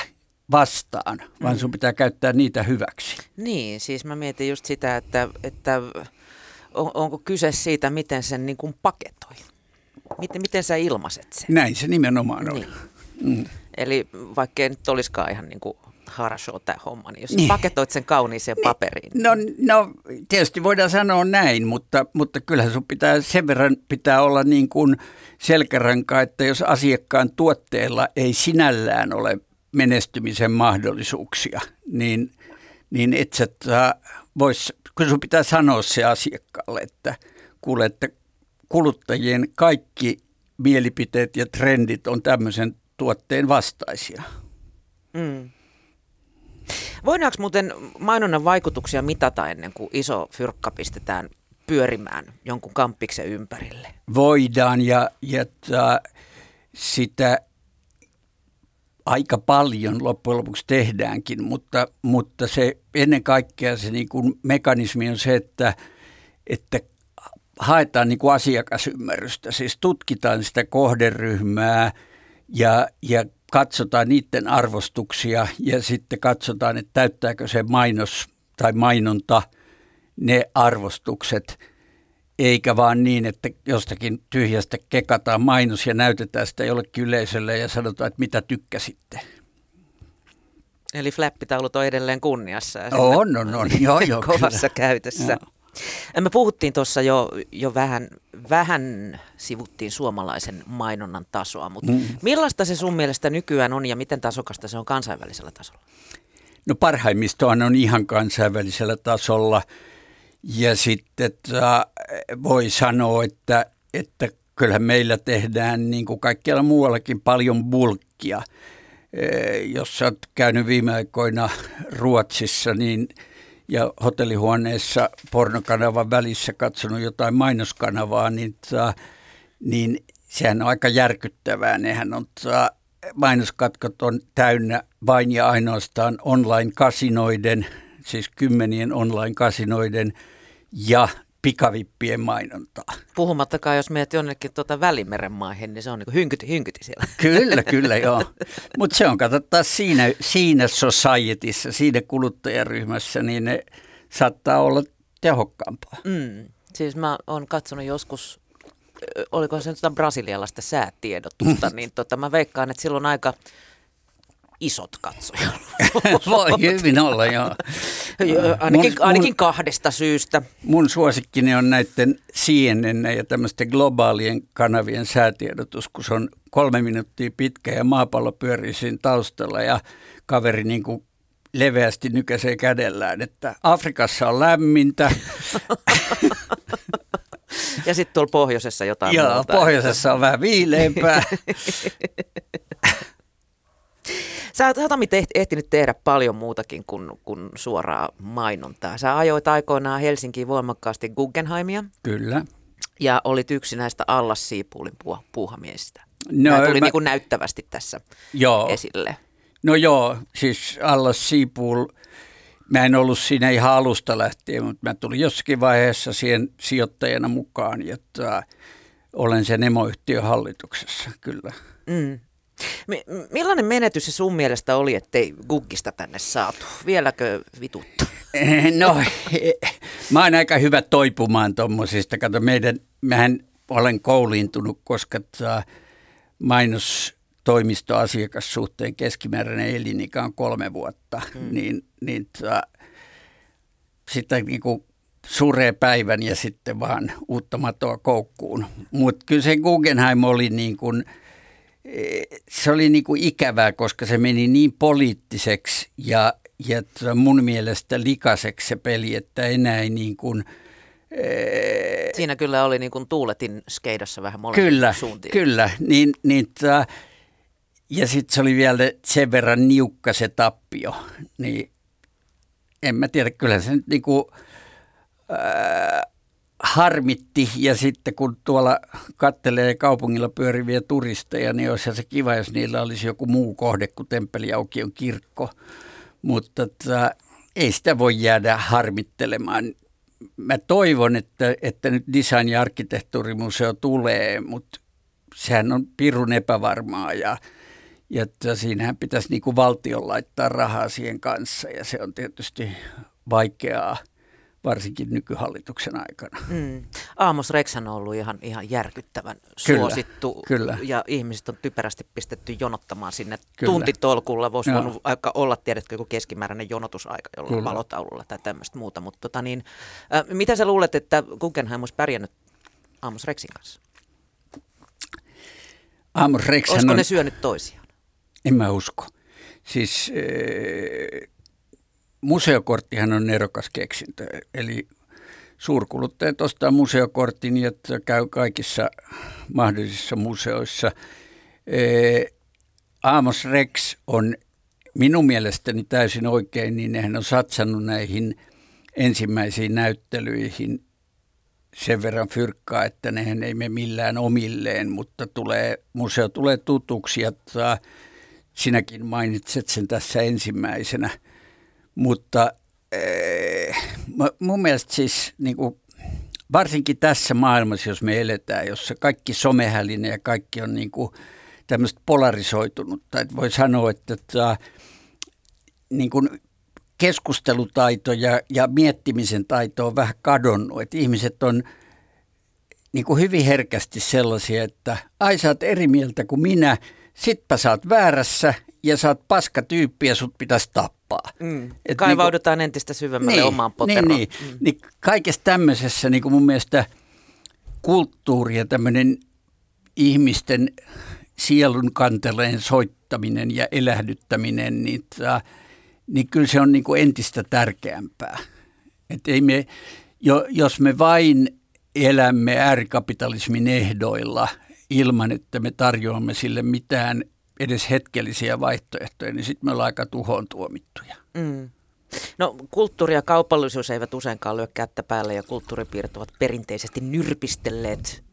[SPEAKER 2] vastaan, vaan sun mm. pitää käyttää niitä hyväksi.
[SPEAKER 1] Niin, siis mä mietin just sitä, että, että on, onko kyse siitä, miten sen niin kuin paketoi. Miten, miten sä ilmaiset sen?
[SPEAKER 2] Näin se nimenomaan on. Niin.
[SPEAKER 1] Mm. Eli vaikka ei nyt olisikaan ihan niin kuin harashow tämä homma, niin jos niin. paketoit sen kauniiseen niin. paperiin.
[SPEAKER 2] No, no tietysti voidaan sanoa näin, mutta, mutta kyllähän sun pitää sen verran pitää olla niin kuin selkäranka, että jos asiakkaan tuotteella ei sinällään ole menestymisen mahdollisuuksia, niin, niin et sä vois, kun sun pitää sanoa se asiakkaalle, että kuule, että kuluttajien kaikki mielipiteet ja trendit on tämmöisen tuotteen vastaisia. Mm.
[SPEAKER 1] Voidaanko muuten mainonnan vaikutuksia mitata ennen kuin iso fyrkka pistetään pyörimään jonkun kamppiksen ympärille?
[SPEAKER 2] Voidaan ja, ja sitä aika paljon loppujen lopuksi tehdäänkin, mutta, mutta se ennen kaikkea se niin kuin mekanismi on se, että, että haetaan niin kuin asiakasymmärrystä, siis tutkitaan sitä kohderyhmää – ja, ja katsotaan niiden arvostuksia ja sitten katsotaan, että täyttääkö se mainos tai mainonta ne arvostukset. eikä vaan niin, että jostakin tyhjästä kekataan mainos ja näytetään sitä jollekin yleisölle ja sanotaan, että mitä tykkäsitte.
[SPEAKER 1] Eli flappitaulut on edelleen kunniassa. Ja
[SPEAKER 2] on, on, on. Joo, joo,
[SPEAKER 1] kovassa kyllä. käytössä. Joo. Me puhuttiin tuossa jo, jo vähän, vähän sivuttiin suomalaisen mainonnan tasoa, mutta mm. millaista se sun mielestä nykyään on ja miten tasokasta se on kansainvälisellä tasolla?
[SPEAKER 2] No parhaimmistohan on ihan kansainvälisellä tasolla ja sitten että voi sanoa, että, että kyllähän meillä tehdään niin kuin kaikkialla muuallakin paljon bulkkia. Jos olet käynyt viime aikoina Ruotsissa, niin – ja hotellihuoneessa pornokanavan välissä katsonut jotain mainoskanavaa, niin, ta, niin sehän on aika järkyttävää. Nehän on, ta, mainoskatkot on täynnä vain ja ainoastaan online-kasinoiden, siis kymmenien online-kasinoiden ja pikavippien mainontaa.
[SPEAKER 1] Puhumattakaan, jos menet jonnekin tuota Välimeren maihin, niin se on niin hynkyti, hynkyti siellä.
[SPEAKER 2] Kyllä, kyllä joo. Mutta se on, katsotaan siinä, siinä societyssä, siinä kuluttajaryhmässä, niin ne saattaa olla tehokkaampaa.
[SPEAKER 1] Mm. Siis mä oon katsonut joskus, oliko se nyt brasilialaista säätiedotusta, niin tota, mä veikkaan, että silloin aika isot katsojat.
[SPEAKER 2] Voi hyvin olla, joo.
[SPEAKER 1] ainakin, mun, ainakin kahdesta syystä.
[SPEAKER 2] Mun suosikkini on näiden CNN ja tämmöisten globaalien kanavien säätiedotus, kun se on kolme minuuttia pitkä ja maapallo pyörii siinä taustalla ja kaveri niin kuin leveästi nykäisee kädellään, että Afrikassa on lämmintä.
[SPEAKER 1] ja sitten tuolla pohjoisessa jotain
[SPEAKER 2] Joo,
[SPEAKER 1] muuta.
[SPEAKER 2] pohjoisessa on vähän viileämpää.
[SPEAKER 1] Sä oot Hatami ehtinyt tehdä paljon muutakin kuin, kuin suoraa mainontaa. Sä ajoit aikoinaan Helsinkiin voimakkaasti Guggenheimia.
[SPEAKER 2] Kyllä.
[SPEAKER 1] Ja olit yksi näistä Allas Siipuulin puuhamiesistä. No, Tämä tuli mä... niin kuin näyttävästi tässä joo. esille.
[SPEAKER 2] No joo, siis Allas Siipuul, mä en ollut siinä ihan alusta lähtien, mutta mä tulin jossakin vaiheessa siihen sijoittajana mukaan, että olen sen emoyhtiön hallituksessa, kyllä. Mm.
[SPEAKER 1] Millainen menetys se sun mielestä oli, ettei Guggista tänne saatu? Vieläkö vitutta?
[SPEAKER 2] No, mä oon aika hyvä toipumaan tuommoisista. Kato, meidän, mähän olen kouliintunut, koska mainostoimistoasiakassuhteen keskimääräinen elinikä on kolme vuotta, hmm. niin, niin sitä niin kuin suree päivän ja sitten vaan uutta matoa koukkuun. Mutta kyllä se Guggenheim oli niin kuin – se oli niin kuin ikävää, koska se meni niin poliittiseksi ja, ja tota mun mielestä likaseksi se peli, että enää ei niin kuin,
[SPEAKER 1] Siinä kyllä oli niin kuin tuuletin skeidassa vähän molemmin
[SPEAKER 2] Kyllä,
[SPEAKER 1] suuntiin.
[SPEAKER 2] kyllä. Niin, niin, ta, ja sitten se oli vielä sen verran niukka se tappio. Niin en mä tiedä, kyllä se nyt niin kuin, ää, harmitti ja sitten kun tuolla kattelee kaupungilla pyöriviä turisteja, niin olisi se kiva, jos niillä olisi joku muu kohde kuin Temppeliaukion kirkko. Mutta että, ei sitä voi jäädä harmittelemaan. Mä toivon, että, että nyt design- ja arkkitehtuurimuseo tulee, mutta sehän on pirun epävarmaa ja, ja että siinähän pitäisi niin kuin valtion laittaa rahaa siihen kanssa ja se on tietysti vaikeaa – varsinkin nykyhallituksen aikana. Mm.
[SPEAKER 1] Aamos Rex on ollut ihan, ihan järkyttävän kyllä, suosittu kyllä. ja ihmiset on typerästi pistetty jonottamaan sinne kyllä. tuntitolkulla. Voisi voinut aika olla, tiedätkö, joku keskimääräinen jonotusaika jollain valotaululla tai tämmöistä muuta. Mutta tota niin, äh, mitä sä luulet, että Guggenheim olisi pärjännyt Aamos Rexin kanssa?
[SPEAKER 2] Amos Rex
[SPEAKER 1] Olisiko
[SPEAKER 2] on...
[SPEAKER 1] ne syönyt toisiaan?
[SPEAKER 2] En mä usko. Siis äh, museokorttihan on nerokas keksintö, eli suurkuluttajat ostaa museokortin ja käy kaikissa mahdollisissa museoissa. Amos Rex on minun mielestäni täysin oikein, niin hän on satsannut näihin ensimmäisiin näyttelyihin sen verran fyrkkaa, että nehän ei mene millään omilleen, mutta tulee, museo tulee tutuksi ja sinäkin mainitset sen tässä ensimmäisenä – mutta äh, mun mielestä siis niin kuin, varsinkin tässä maailmassa, jos me eletään, jossa kaikki somehäline ja kaikki on niin kuin, tämmöistä polarisoitunutta. Että voi sanoa, että tämä, niin kuin keskustelutaito ja, ja miettimisen taito on vähän kadonnut. Että ihmiset on niin kuin hyvin herkästi sellaisia, että ai sä oot eri mieltä kuin minä, sitpä sä oot väärässä ja sä oot paska tyyppi ja sut pitäisi tappaa.
[SPEAKER 1] Mm. Et Kaivaudutaan niin entistä syvemmälle
[SPEAKER 2] niin,
[SPEAKER 1] omaan poteroon.
[SPEAKER 2] Niin, niin, mm. niin kaikessa tämmöisessä niin kuin mun mielestä kulttuuri ja tämmöinen ihmisten sielun kanteleen soittaminen ja elähdyttäminen, niin, ta, niin kyllä se on niin kuin entistä tärkeämpää. Et ei me, jo, jos me vain elämme äärikapitalismin ehdoilla ilman, että me tarjoamme sille mitään edes hetkellisiä vaihtoehtoja, niin sitten me ollaan aika tuhoon tuomittuja. Mm.
[SPEAKER 1] No kulttuuri ja kaupallisuus eivät useinkaan lyö kättä päälle ja kulttuuripiirret ovat perinteisesti nyrpistelleet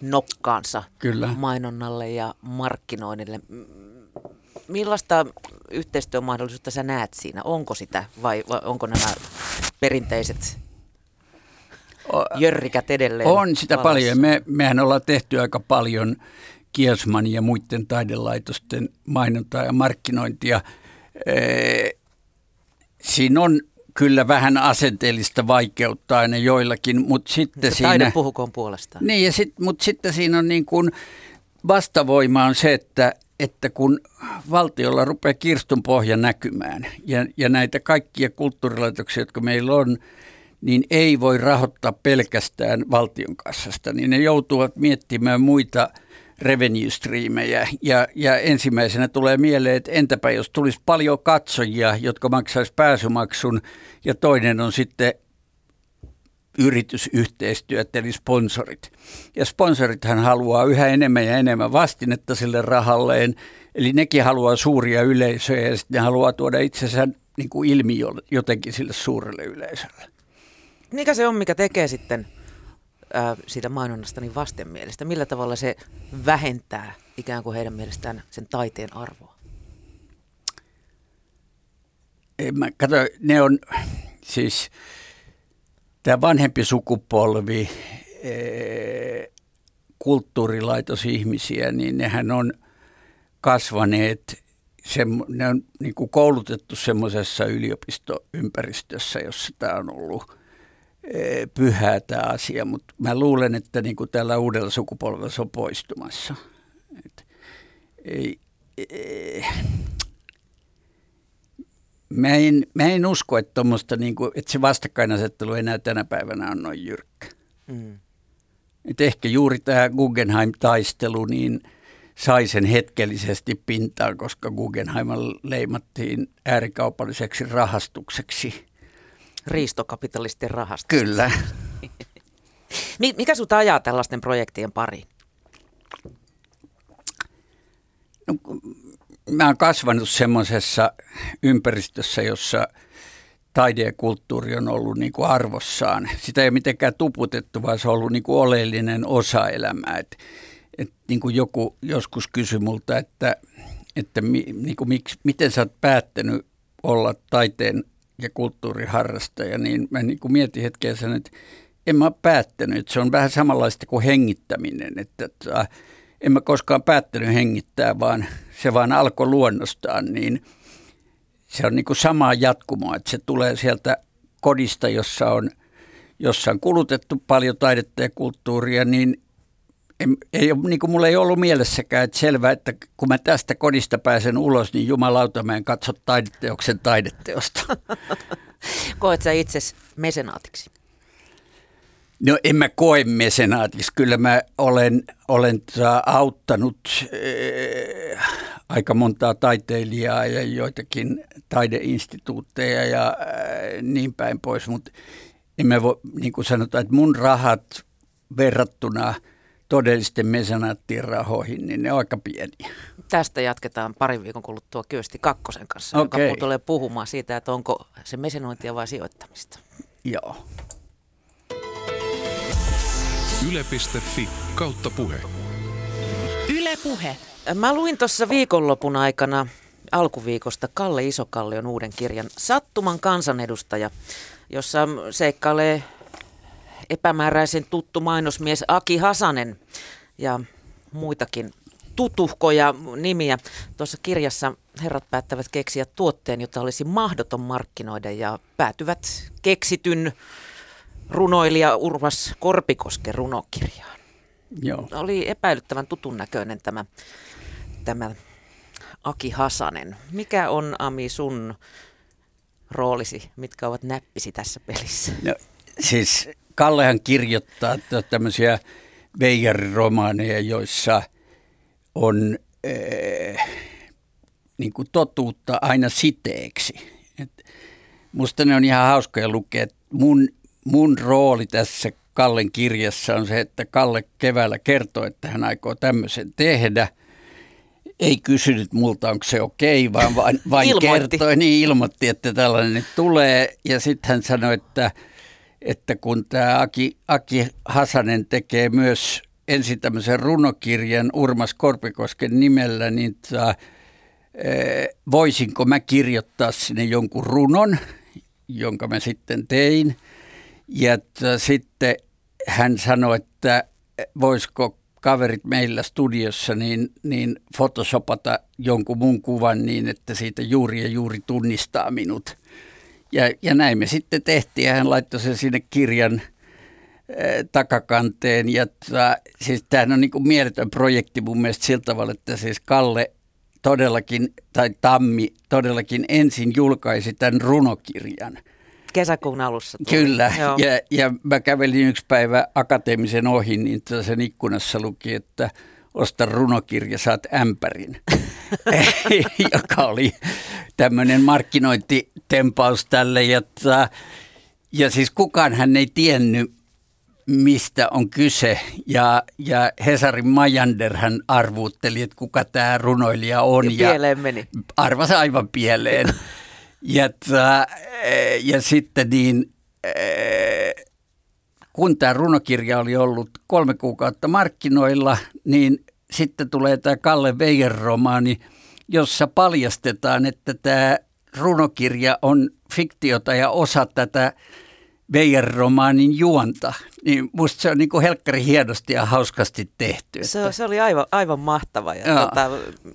[SPEAKER 1] nokkaansa Kyllä. mainonnalle ja markkinoinnille. Millaista yhteistyömahdollisuutta sä näet siinä? Onko sitä vai, vai onko nämä perinteiset jörrikät edelleen?
[SPEAKER 2] On sitä valassa? paljon. Me, mehän ollaan tehty aika paljon Kielsmanin ja muiden taidelaitosten mainontaa ja markkinointia. Siinä on kyllä vähän asenteellista vaikeutta aina joillakin, mutta sitten
[SPEAKER 1] Se
[SPEAKER 2] siinä...
[SPEAKER 1] Puhukoon puolestaan.
[SPEAKER 2] Niin, ja sit, mutta sitten siinä on niin kuin vastavoima on se, että, että kun valtiolla rupeaa kirstun pohja näkymään ja, ja näitä kaikkia kulttuurilaitoksia, jotka meillä on, niin ei voi rahoittaa pelkästään valtion kassasta, niin ne joutuvat miettimään muita – revenue streamejä. Ja, ja ensimmäisenä tulee mieleen, että entäpä jos tulisi paljon katsojia, jotka maksaisi pääsymaksun, ja toinen on sitten yritysyhteistyöt, eli sponsorit. Ja sponsorithan haluaa yhä enemmän ja enemmän vastinetta sille rahalleen, eli nekin haluaa suuria yleisöjä, ja sitten ne haluaa tuoda itsensä niin kuin ilmi jotenkin sille suurelle yleisölle.
[SPEAKER 1] Mikä se on, mikä tekee sitten ää, siitä mainonnasta niin vastenmielistä? Millä tavalla se vähentää ikään kuin heidän mielestään sen taiteen arvoa?
[SPEAKER 2] En mä, kato, ne on siis tämä vanhempi sukupolvi, ee, kulttuurilaitosihmisiä, niin nehän on kasvaneet, se, ne on niin koulutettu semmoisessa yliopistoympäristössä, jossa tämä on ollut – pyhää tämä asia, mutta mä luulen, että niin kuin tällä uudella sukupolvella se on poistumassa. Et, ei, ei, mä, en, mä en usko, että, niin kuin, että se vastakkainasettelu enää tänä päivänä on noin jyrkkä. Mm. Et ehkä juuri tämä Guggenheim-taistelu niin sai sen hetkellisesti pintaan, koska Guggenheim leimattiin äärikaupalliseksi rahastukseksi –
[SPEAKER 1] riistokapitalistin rahasta.
[SPEAKER 2] Kyllä.
[SPEAKER 1] Mikä sinut ajaa tällaisten projektien pariin?
[SPEAKER 2] No, mä oon kasvanut semmoisessa ympäristössä, jossa taide ja kulttuuri on ollut niin kuin arvossaan. Sitä ei ole mitenkään tuputettu, vaan se on ollut niin kuin oleellinen osa elämää. Et, et niin kuin joku joskus kysyi multa, että, että mi, niin kuin miksi, miten sä oot päättänyt olla taiteen ja kulttuuriharrastaja, niin mä niin kuin mietin hetken sen, että en mä päättänyt. Se on vähän samanlaista kuin hengittäminen, että, että en mä koskaan päättänyt hengittää, vaan se vaan alkoi luonnostaan, niin se on niin kuin samaa jatkumoa, että se tulee sieltä kodista, jossa on, jossa on kulutettu paljon taidetta ja kulttuuria, niin ei, ei niin kuin mulla ei ollut mielessäkään, että selvä, että kun mä tästä kodista pääsen ulos, niin jumalauta mä en katso taideteoksen taideteosta.
[SPEAKER 1] Koet sä itse mesenaatiksi?
[SPEAKER 2] No en mä koe mesenaatiksi. Kyllä mä olen, olen auttanut äh, aika montaa taiteilijaa ja joitakin taideinstituutteja ja äh, niin päin pois, mutta en mä voi, niin kuin sanotaan, että mun rahat verrattuna – todellisten mesanaattien rahoihin, niin ne on aika pieniä.
[SPEAKER 1] Tästä jatketaan parin viikon kuluttua Kyösti Kakkosen kanssa, okay. joka tulee puhumaan siitä, että onko se mesenointia vai sijoittamista.
[SPEAKER 2] Joo.
[SPEAKER 3] Yle.fi kautta puhe.
[SPEAKER 4] Yle puhe.
[SPEAKER 1] Mä luin tuossa viikonlopun aikana alkuviikosta Kalle Isokallion uuden kirjan Sattuman kansanedustaja, jossa seikkailee epämääräisen tuttu mainosmies Aki Hasanen ja muitakin tutuhkoja nimiä. Tuossa kirjassa herrat päättävät keksiä tuotteen, jota olisi mahdoton markkinoida ja päätyvät keksityn runoilija Urvas Korpikosken runokirjaan.
[SPEAKER 2] Joo.
[SPEAKER 1] Oli epäilyttävän tutun näköinen tämä, tämä Aki Hasanen. Mikä on Ami sun roolisi, mitkä ovat näppisi tässä pelissä?
[SPEAKER 2] No, siis Kallehan kirjoittaa tämmöisiä Veijarin-romaaneja, joissa on äh, niin kuin totuutta aina siteeksi. Et musta ne on ihan hauskoja lukea. Mun, mun rooli tässä Kallen kirjassa on se, että Kalle keväällä kertoo, että hän aikoo tämmöisen tehdä. Ei kysynyt multa, onko se okei, vaan vain, vain kertoi, niin ilmoitti, että tällainen tulee. Ja sitten hän sanoi, että, että kun tämä Aki, Aki Hasanen tekee myös ensin tämmöisen runokirjan Urmas Korpikosken nimellä, niin tämä, voisinko mä kirjoittaa sinne jonkun runon, jonka mä sitten tein. Ja sitten hän sanoi, että voisiko kaverit meillä studiossa niin, niin photoshopata jonkun mun kuvan niin, että siitä juuri ja juuri tunnistaa minut. Ja, ja näin me sitten tehtiin ja hän laittoi sen sinne kirjan – takakanteen. Ja tota, siis tämähän on niin kuin mieletön projekti mun mielestä sillä tavalla, että siis Kalle todellakin, tai Tammi todellakin ensin julkaisi tämän runokirjan.
[SPEAKER 1] Kesäkuun alussa.
[SPEAKER 2] Tuli. Kyllä, ja, ja mä kävelin yksi päivä akateemisen ohi, niin sen ikkunassa luki, että osta runokirja, saat ämpärin, joka oli tämmöinen markkinointitempaus tälle. Ja, tota, ja siis kukaan hän ei tiennyt, mistä on kyse. Ja, ja Hesarin Majander hän arvuutteli, että kuka tämä runoilija on.
[SPEAKER 1] Ja pieleen meni.
[SPEAKER 2] Arvasi aivan pieleen. ja, ta, ja sitten niin, kun tämä runokirja oli ollut kolme kuukautta markkinoilla, niin sitten tulee tämä Kalle Veijer-romaani, jossa paljastetaan, että tämä runokirja on fiktiota ja osa tätä Veijer-romaanin juonta niin musta se on niin kuin helkkari hienosti ja hauskasti tehty.
[SPEAKER 1] Se, että... se oli aivan, aivan mahtava ja tota,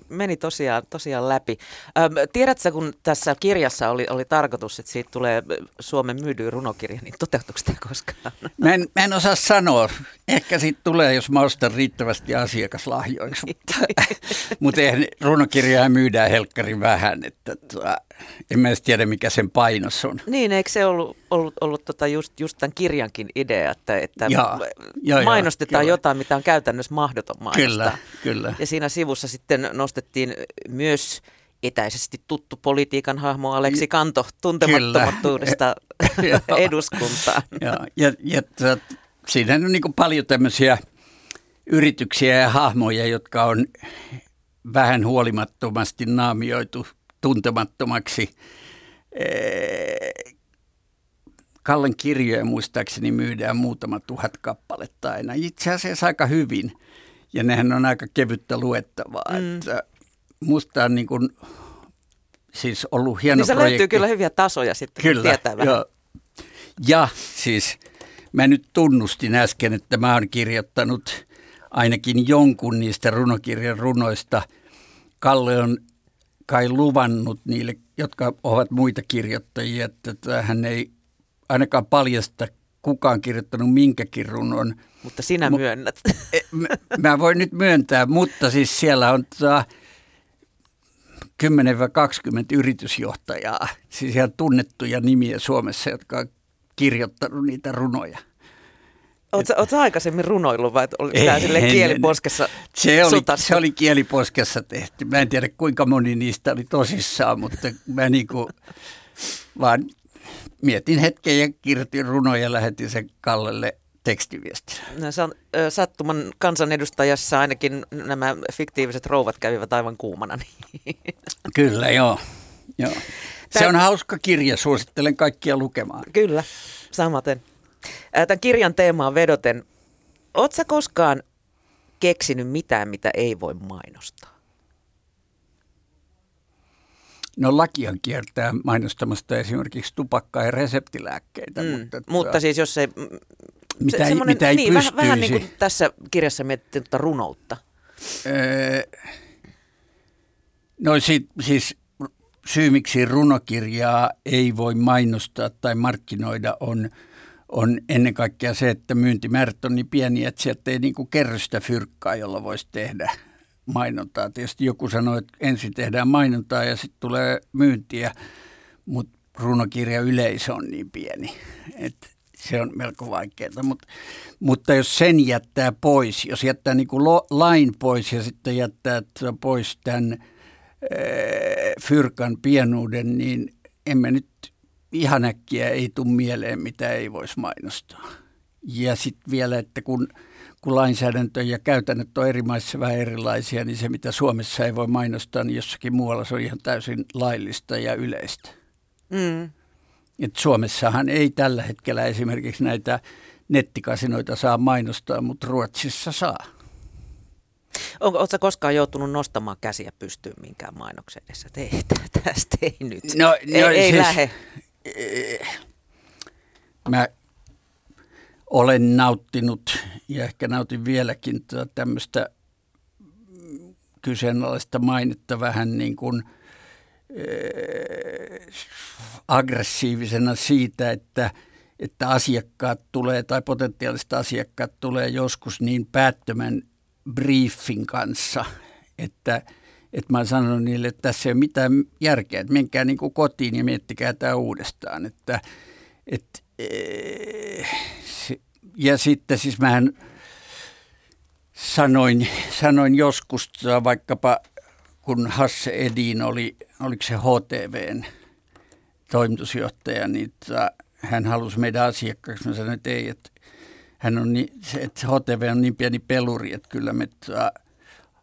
[SPEAKER 1] meni tosiaan, tosiaan läpi. Ähm, tiedätkö, kun tässä kirjassa oli, oli tarkoitus, että siitä tulee Suomen myydyin runokirja, niin toteutuiko tämä koskaan?
[SPEAKER 2] Mä en, mä en osaa sanoa. Ehkä siitä tulee, jos mä ostan riittävästi asiakaslahjoiksi, mutta, mutta eihän runokirjaa myydään helkkarin vähän. Että, tuota, en mä edes tiedä, mikä sen painos on.
[SPEAKER 1] Niin, eikö se ollut, ollut, ollut tota just, just tämän kirjankin idea, että, että ja, ja, mainostetaan ja, jotain, mitä on käytännössä mahdoton mainostaa.
[SPEAKER 2] Kyllä, kyllä.
[SPEAKER 1] Ja siinä sivussa sitten nostettiin myös etäisesti tuttu politiikan hahmo Aleksi Kanto tuntemattomuudesta eduskuntaan.
[SPEAKER 2] Ja, ja, ja siinä on niin paljon tämmöisiä yrityksiä ja hahmoja, jotka on vähän huolimattomasti naamioitu tuntemattomaksi. Kallen kirjoja muistaakseni myydään muutama tuhat kappaletta aina. Itse asiassa aika hyvin. Ja nehän on aika kevyttä luettavaa. Mm. Että musta on niin kuin, siis ollut hieno niin projekti.
[SPEAKER 1] löytyy kyllä hyviä tasoja sitten, kyllä, tietää vähän. Jo.
[SPEAKER 2] Ja siis mä nyt tunnustin äsken, että mä oon kirjoittanut ainakin jonkun niistä runokirjan runoista. Kalle on kai luvannut niille, jotka ovat muita kirjoittajia, että hän ei ainakaan paljasta kukaan kirjoittanut minkäkin runon.
[SPEAKER 1] Mutta sinä myönnät.
[SPEAKER 2] E, mä, mä voin nyt myöntää, mutta siis siellä on tota 10-20 yritysjohtajaa, siis ihan tunnettuja nimiä Suomessa, jotka on kirjoittanut niitä runoja.
[SPEAKER 1] Oletko aikaisemmin runoillut vai oli tämä sille kieliposkessa
[SPEAKER 2] se oli, se oli kieliposkessa tehty. Mä en tiedä kuinka moni niistä oli tosissaan, mutta mä niinku vaan mietin hetken ja kirjoitin runoja ja lähetin sen Kallelle tekstiviesti.
[SPEAKER 1] No, sattuman kansanedustajassa ainakin nämä fiktiiviset rouvat kävivät aivan kuumana. Niin.
[SPEAKER 2] Kyllä, joo. joo. Se on hauska kirja, suosittelen kaikkia lukemaan.
[SPEAKER 1] Kyllä, samaten. Tämän kirjan teemaan vedoten, ootko koskaan keksinyt mitään, mitä ei voi mainostaa?
[SPEAKER 2] No lakihan kiertää mainostamasta esimerkiksi tupakkaa ja reseptilääkkeitä. Mm,
[SPEAKER 1] mutta, mutta siis jos se...
[SPEAKER 2] Mitä ei, mitä ei niin,
[SPEAKER 1] vähän, vähän niin kuin tässä kirjassa mietittiin tuota runoutta.
[SPEAKER 2] Öö, no si, siis syy, miksi runokirjaa ei voi mainostaa tai markkinoida on, on ennen kaikkea se, että myyntimäärät on niin pieniä, että sieltä ei niin kuin kerry sitä fyrkkaa, jolla voisi tehdä mainontaa. Tietysti joku sanoo, että ensin tehdään mainontaa ja sitten tulee myyntiä, mutta runokirja yleisö on niin pieni, että se on melko vaikeaa. Mut, mutta jos sen jättää pois, jos jättää niin kuin lain pois ja sitten jättää pois tämän fyrkan pienuuden, niin emme nyt ihan äkkiä ei tule mieleen, mitä ei voisi mainostaa. Ja sitten vielä, että kun, kun lainsäädäntö ja käytännöt on eri maissa vähän erilaisia, niin se mitä Suomessa ei voi mainostaa, niin jossakin muualla se on ihan täysin laillista ja yleistä. Mm. Et Suomessahan ei tällä hetkellä esimerkiksi näitä nettikasinoita saa mainostaa, mutta Ruotsissa saa.
[SPEAKER 1] Oletko koskaan joutunut nostamaan käsiä pystyyn minkään mainoksen edessä? Ei, tästä ei nyt.
[SPEAKER 2] No,
[SPEAKER 1] ei,
[SPEAKER 2] no,
[SPEAKER 1] ei
[SPEAKER 2] siis,
[SPEAKER 1] lähe.
[SPEAKER 2] Mä olen nauttinut ja ehkä nautin vieläkin tämmöistä kyseenalaista mainetta vähän niin kuin aggressiivisena siitä, että, että asiakkaat tulee tai potentiaaliset asiakkaat tulee joskus niin päättömän briefin kanssa, että, että mä oon sanonut niille, että tässä ei ole mitään järkeä, että menkää niin kuin kotiin ja miettikää tämä uudestaan. Että, että, eh, ja sitten siis mähän sanoin, sanoin joskus vaikkapa, kun Hasse Edin oli, oliko se HTVn toimitusjohtaja, niin hän halusi meidän asiakkaaksi. Mä sanoin, että ei, että hän on niin, että HTV on niin pieni peluri, että kyllä me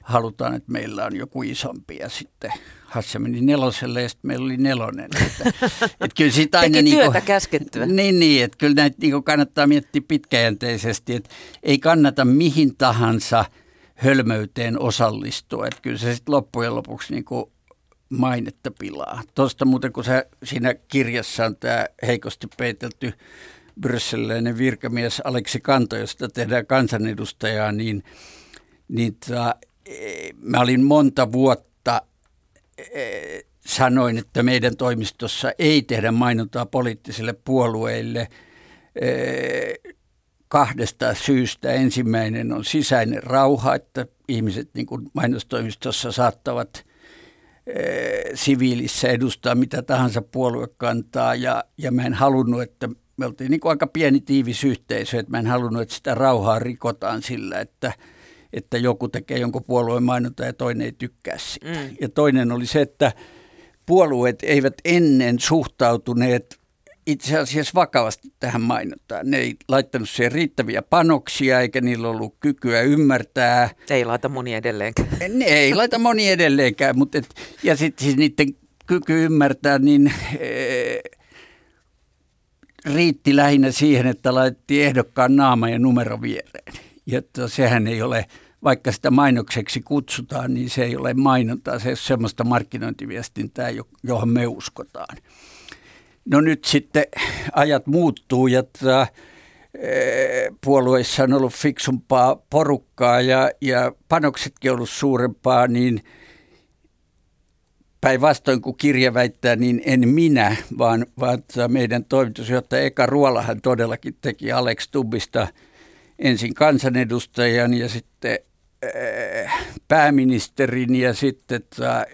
[SPEAKER 2] halutaan, että meillä on joku isompi ja sitten Hasse meni neloselle ja sitten meillä oli nelonen. Että, että kyllä siitä
[SPEAKER 1] aina Teki niin työtä käskettyä.
[SPEAKER 2] Niin, niin, että kyllä näitä niin kannattaa miettiä pitkäjänteisesti, että ei kannata mihin tahansa hölmöyteen osallistua. Että kyllä se sitten loppujen lopuksi niin kuin mainetta pilaa. Tuosta muuten, kun sä, siinä kirjassa on tämä heikosti peitelty brysseliläinen virkamies Aleksi Kanto, josta tehdään kansanedustajaa, niin, niin ta, e, mä olin monta vuotta sanoin, että meidän toimistossa ei tehdä mainontaa poliittisille puolueille kahdesta syystä. Ensimmäinen on sisäinen rauha, että ihmiset niin kuin mainostoimistossa saattavat siviilissä edustaa mitä tahansa puoluekantaa ja, ja mä en halunnut, että me oltiin niin kuin aika pieni tiivis yhteisö, että mä en halunnut, että sitä rauhaa rikotaan sillä, että, että joku tekee jonkun puolueen mainonta ja toinen ei tykkää sitä. Mm. Ja toinen oli se, että puolueet eivät ennen suhtautuneet itse asiassa vakavasti tähän mainontaan. Ne ei laittanut siihen riittäviä panoksia, eikä niillä ollut kykyä ymmärtää.
[SPEAKER 1] Ei laita moni edelleenkään.
[SPEAKER 2] Ne ei laita moni edelleenkään, mutta et, ja sitten siis niiden kyky ymmärtää, niin e, riitti lähinnä siihen, että laitettiin ehdokkaan naama ja numero viereen. Ja sehän ei ole, vaikka sitä mainokseksi kutsutaan, niin se ei ole mainontaa, se ei ole semmoista markkinointiviestintää, johon me uskotaan. No nyt sitten ajat muuttuu ja tota, puolueissa on ollut fiksumpaa porukkaa ja, ja panoksetkin ollut suurempaa, niin – päinvastoin kuin kirja väittää, niin en minä, vaan, vaan meidän toimitusjohtaja Eka Ruolahan todellakin teki Alex Tubbista ensin kansanedustajan ja sitten äh, pääministerin ja sitten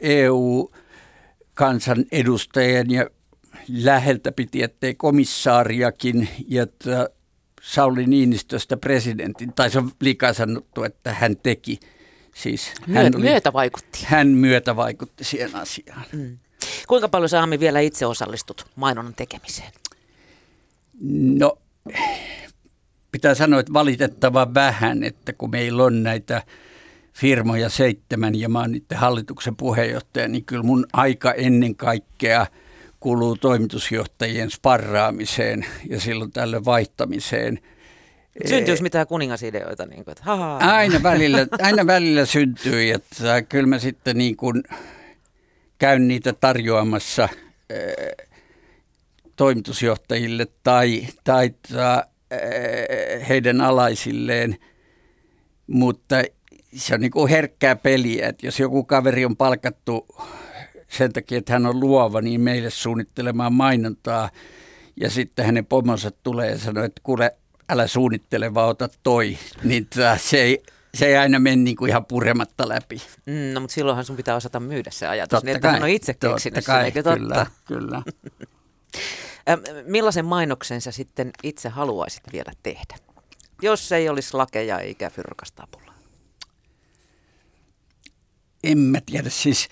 [SPEAKER 2] EU-kansanedustajan ja läheltä piti, ettei komissaariakin ja Sauli Niinistöstä presidentin, tai se on liikaa sanottu, että hän teki –
[SPEAKER 1] Siis hän oli, myötä vaikutti.
[SPEAKER 2] Hän myötä vaikutti siihen asiaan.
[SPEAKER 1] Mm. Kuinka paljon sä Ami vielä itse osallistut mainonnan tekemiseen?
[SPEAKER 2] No, pitää sanoa, että valitettavan vähän, että kun meillä on näitä firmoja seitsemän ja mä oon niiden hallituksen puheenjohtaja, niin kyllä mun aika ennen kaikkea kuluu toimitusjohtajien sparraamiseen ja silloin tälle vaihtamiseen –
[SPEAKER 1] Syntyykö mitään kuningasideoita? Niin kuin, että,
[SPEAKER 2] aina, välillä, aina välillä syntyy, että kyllä mä sitten niin kuin käyn niitä tarjoamassa äh, toimitusjohtajille tai, tai heidän alaisilleen, mutta se on niin kuin herkkää peliä, että jos joku kaveri on palkattu sen takia, että hän on luova, niin meille suunnittelemaan mainontaa – ja sitten hänen pomonsa tulee ja sanoo, että kuule, älä suunnittele, vaan ota toi. Niin se ei, se ei aina mene niin kuin ihan purematta läpi.
[SPEAKER 1] Mm, no, mutta silloinhan sun pitää osata myydä se ajatus, totta niin että kai, hän on itse keksinyt
[SPEAKER 2] kai,
[SPEAKER 1] eikö
[SPEAKER 2] totta? Kyllä, kyllä.
[SPEAKER 1] Millaisen mainoksen sä sitten itse haluaisit vielä tehdä, jos ei olisi lakeja eikä fyrkastapula?
[SPEAKER 2] En mä tiedä, siis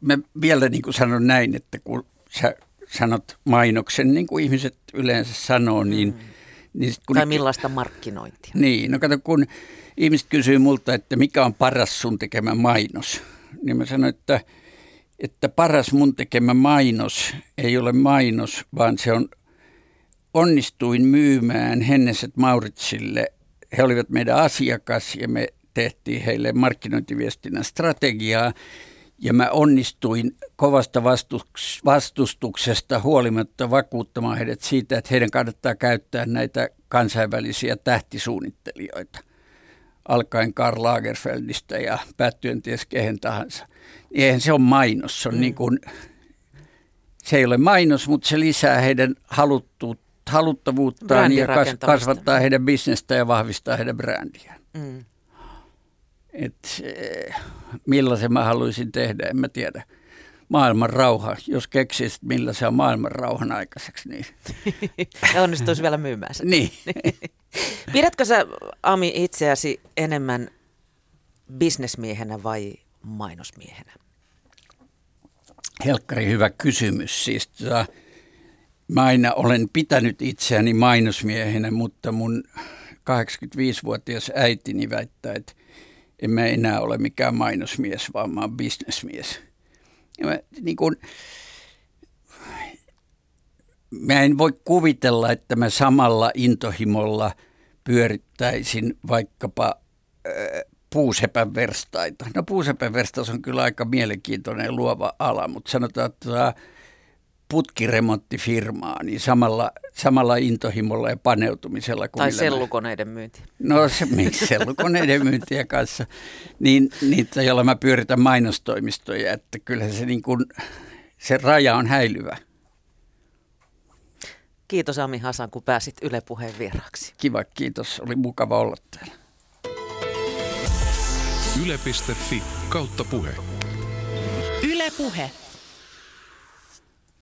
[SPEAKER 2] mä vielä niin kuin sanon näin, että kun sä sanot mainoksen, niin kuin ihmiset yleensä sanoo, niin... Mm.
[SPEAKER 1] niin kun tai millaista markkinointia?
[SPEAKER 2] Niin, no kato, kun ihmiset kysyy multa, että mikä on paras sun tekemä mainos, niin mä sanon, että, että paras mun tekemä mainos ei ole mainos, vaan se on onnistuin myymään Henneset Mauritsille. He olivat meidän asiakas ja me tehtiin heille markkinointiviestinnän strategiaa ja mä onnistuin kovasta vastustuksesta huolimatta vakuuttamaan heidät siitä, että heidän kannattaa käyttää näitä kansainvälisiä tähtisuunnittelijoita. Alkaen Karl Lagerfeldistä ja päättyen ties kehen tahansa. Eihän se ole mainos, se on mm. niin kuin, se ei ole mainos, mutta se lisää heidän haluttavuuttaan ja kasvattaa heidän bisnestä ja vahvistaa heidän brändiään. Mm. Et, eh, millaisen mä haluaisin tehdä, en mä tiedä. Maailman rauha, jos keksisit millä se on maailman rauhan aikaiseksi, niin...
[SPEAKER 1] ja onnistuisi vielä myymään sen.
[SPEAKER 2] niin.
[SPEAKER 1] Pidätkö sä, Ami, itseäsi enemmän bisnesmiehenä vai mainosmiehenä?
[SPEAKER 2] Helkkari, hyvä kysymys. Siis, tota, mä aina olen pitänyt itseäni mainosmiehenä, mutta mun 85-vuotias äitini väittää, että en mä enää ole mikään mainosmies, vaan mä oon bisnesmies. Niin kun, mä en voi kuvitella, että mä samalla intohimolla pyörittäisin vaikkapa äh, puusepän verstaita. No puusepän verstaus on kyllä aika mielenkiintoinen luova ala, mutta sanotaan, että putkiremonttifirmaa, niin samalla, samalla intohimolla ja paneutumisella.
[SPEAKER 1] Kuin tai sellukoneiden myynti.
[SPEAKER 2] No se, sellukoneiden myyntiä kanssa, niin, niin jolla mä pyöritän mainostoimistoja, että kyllä se, niin kuin, se raja on häilyvä.
[SPEAKER 1] Kiitos Ami Hasan, kun pääsit Yle Puheen vieraaksi.
[SPEAKER 2] Kiva, kiitos. Oli mukava olla täällä.
[SPEAKER 3] Yle.fi kautta puhe.
[SPEAKER 4] Yle Puhe.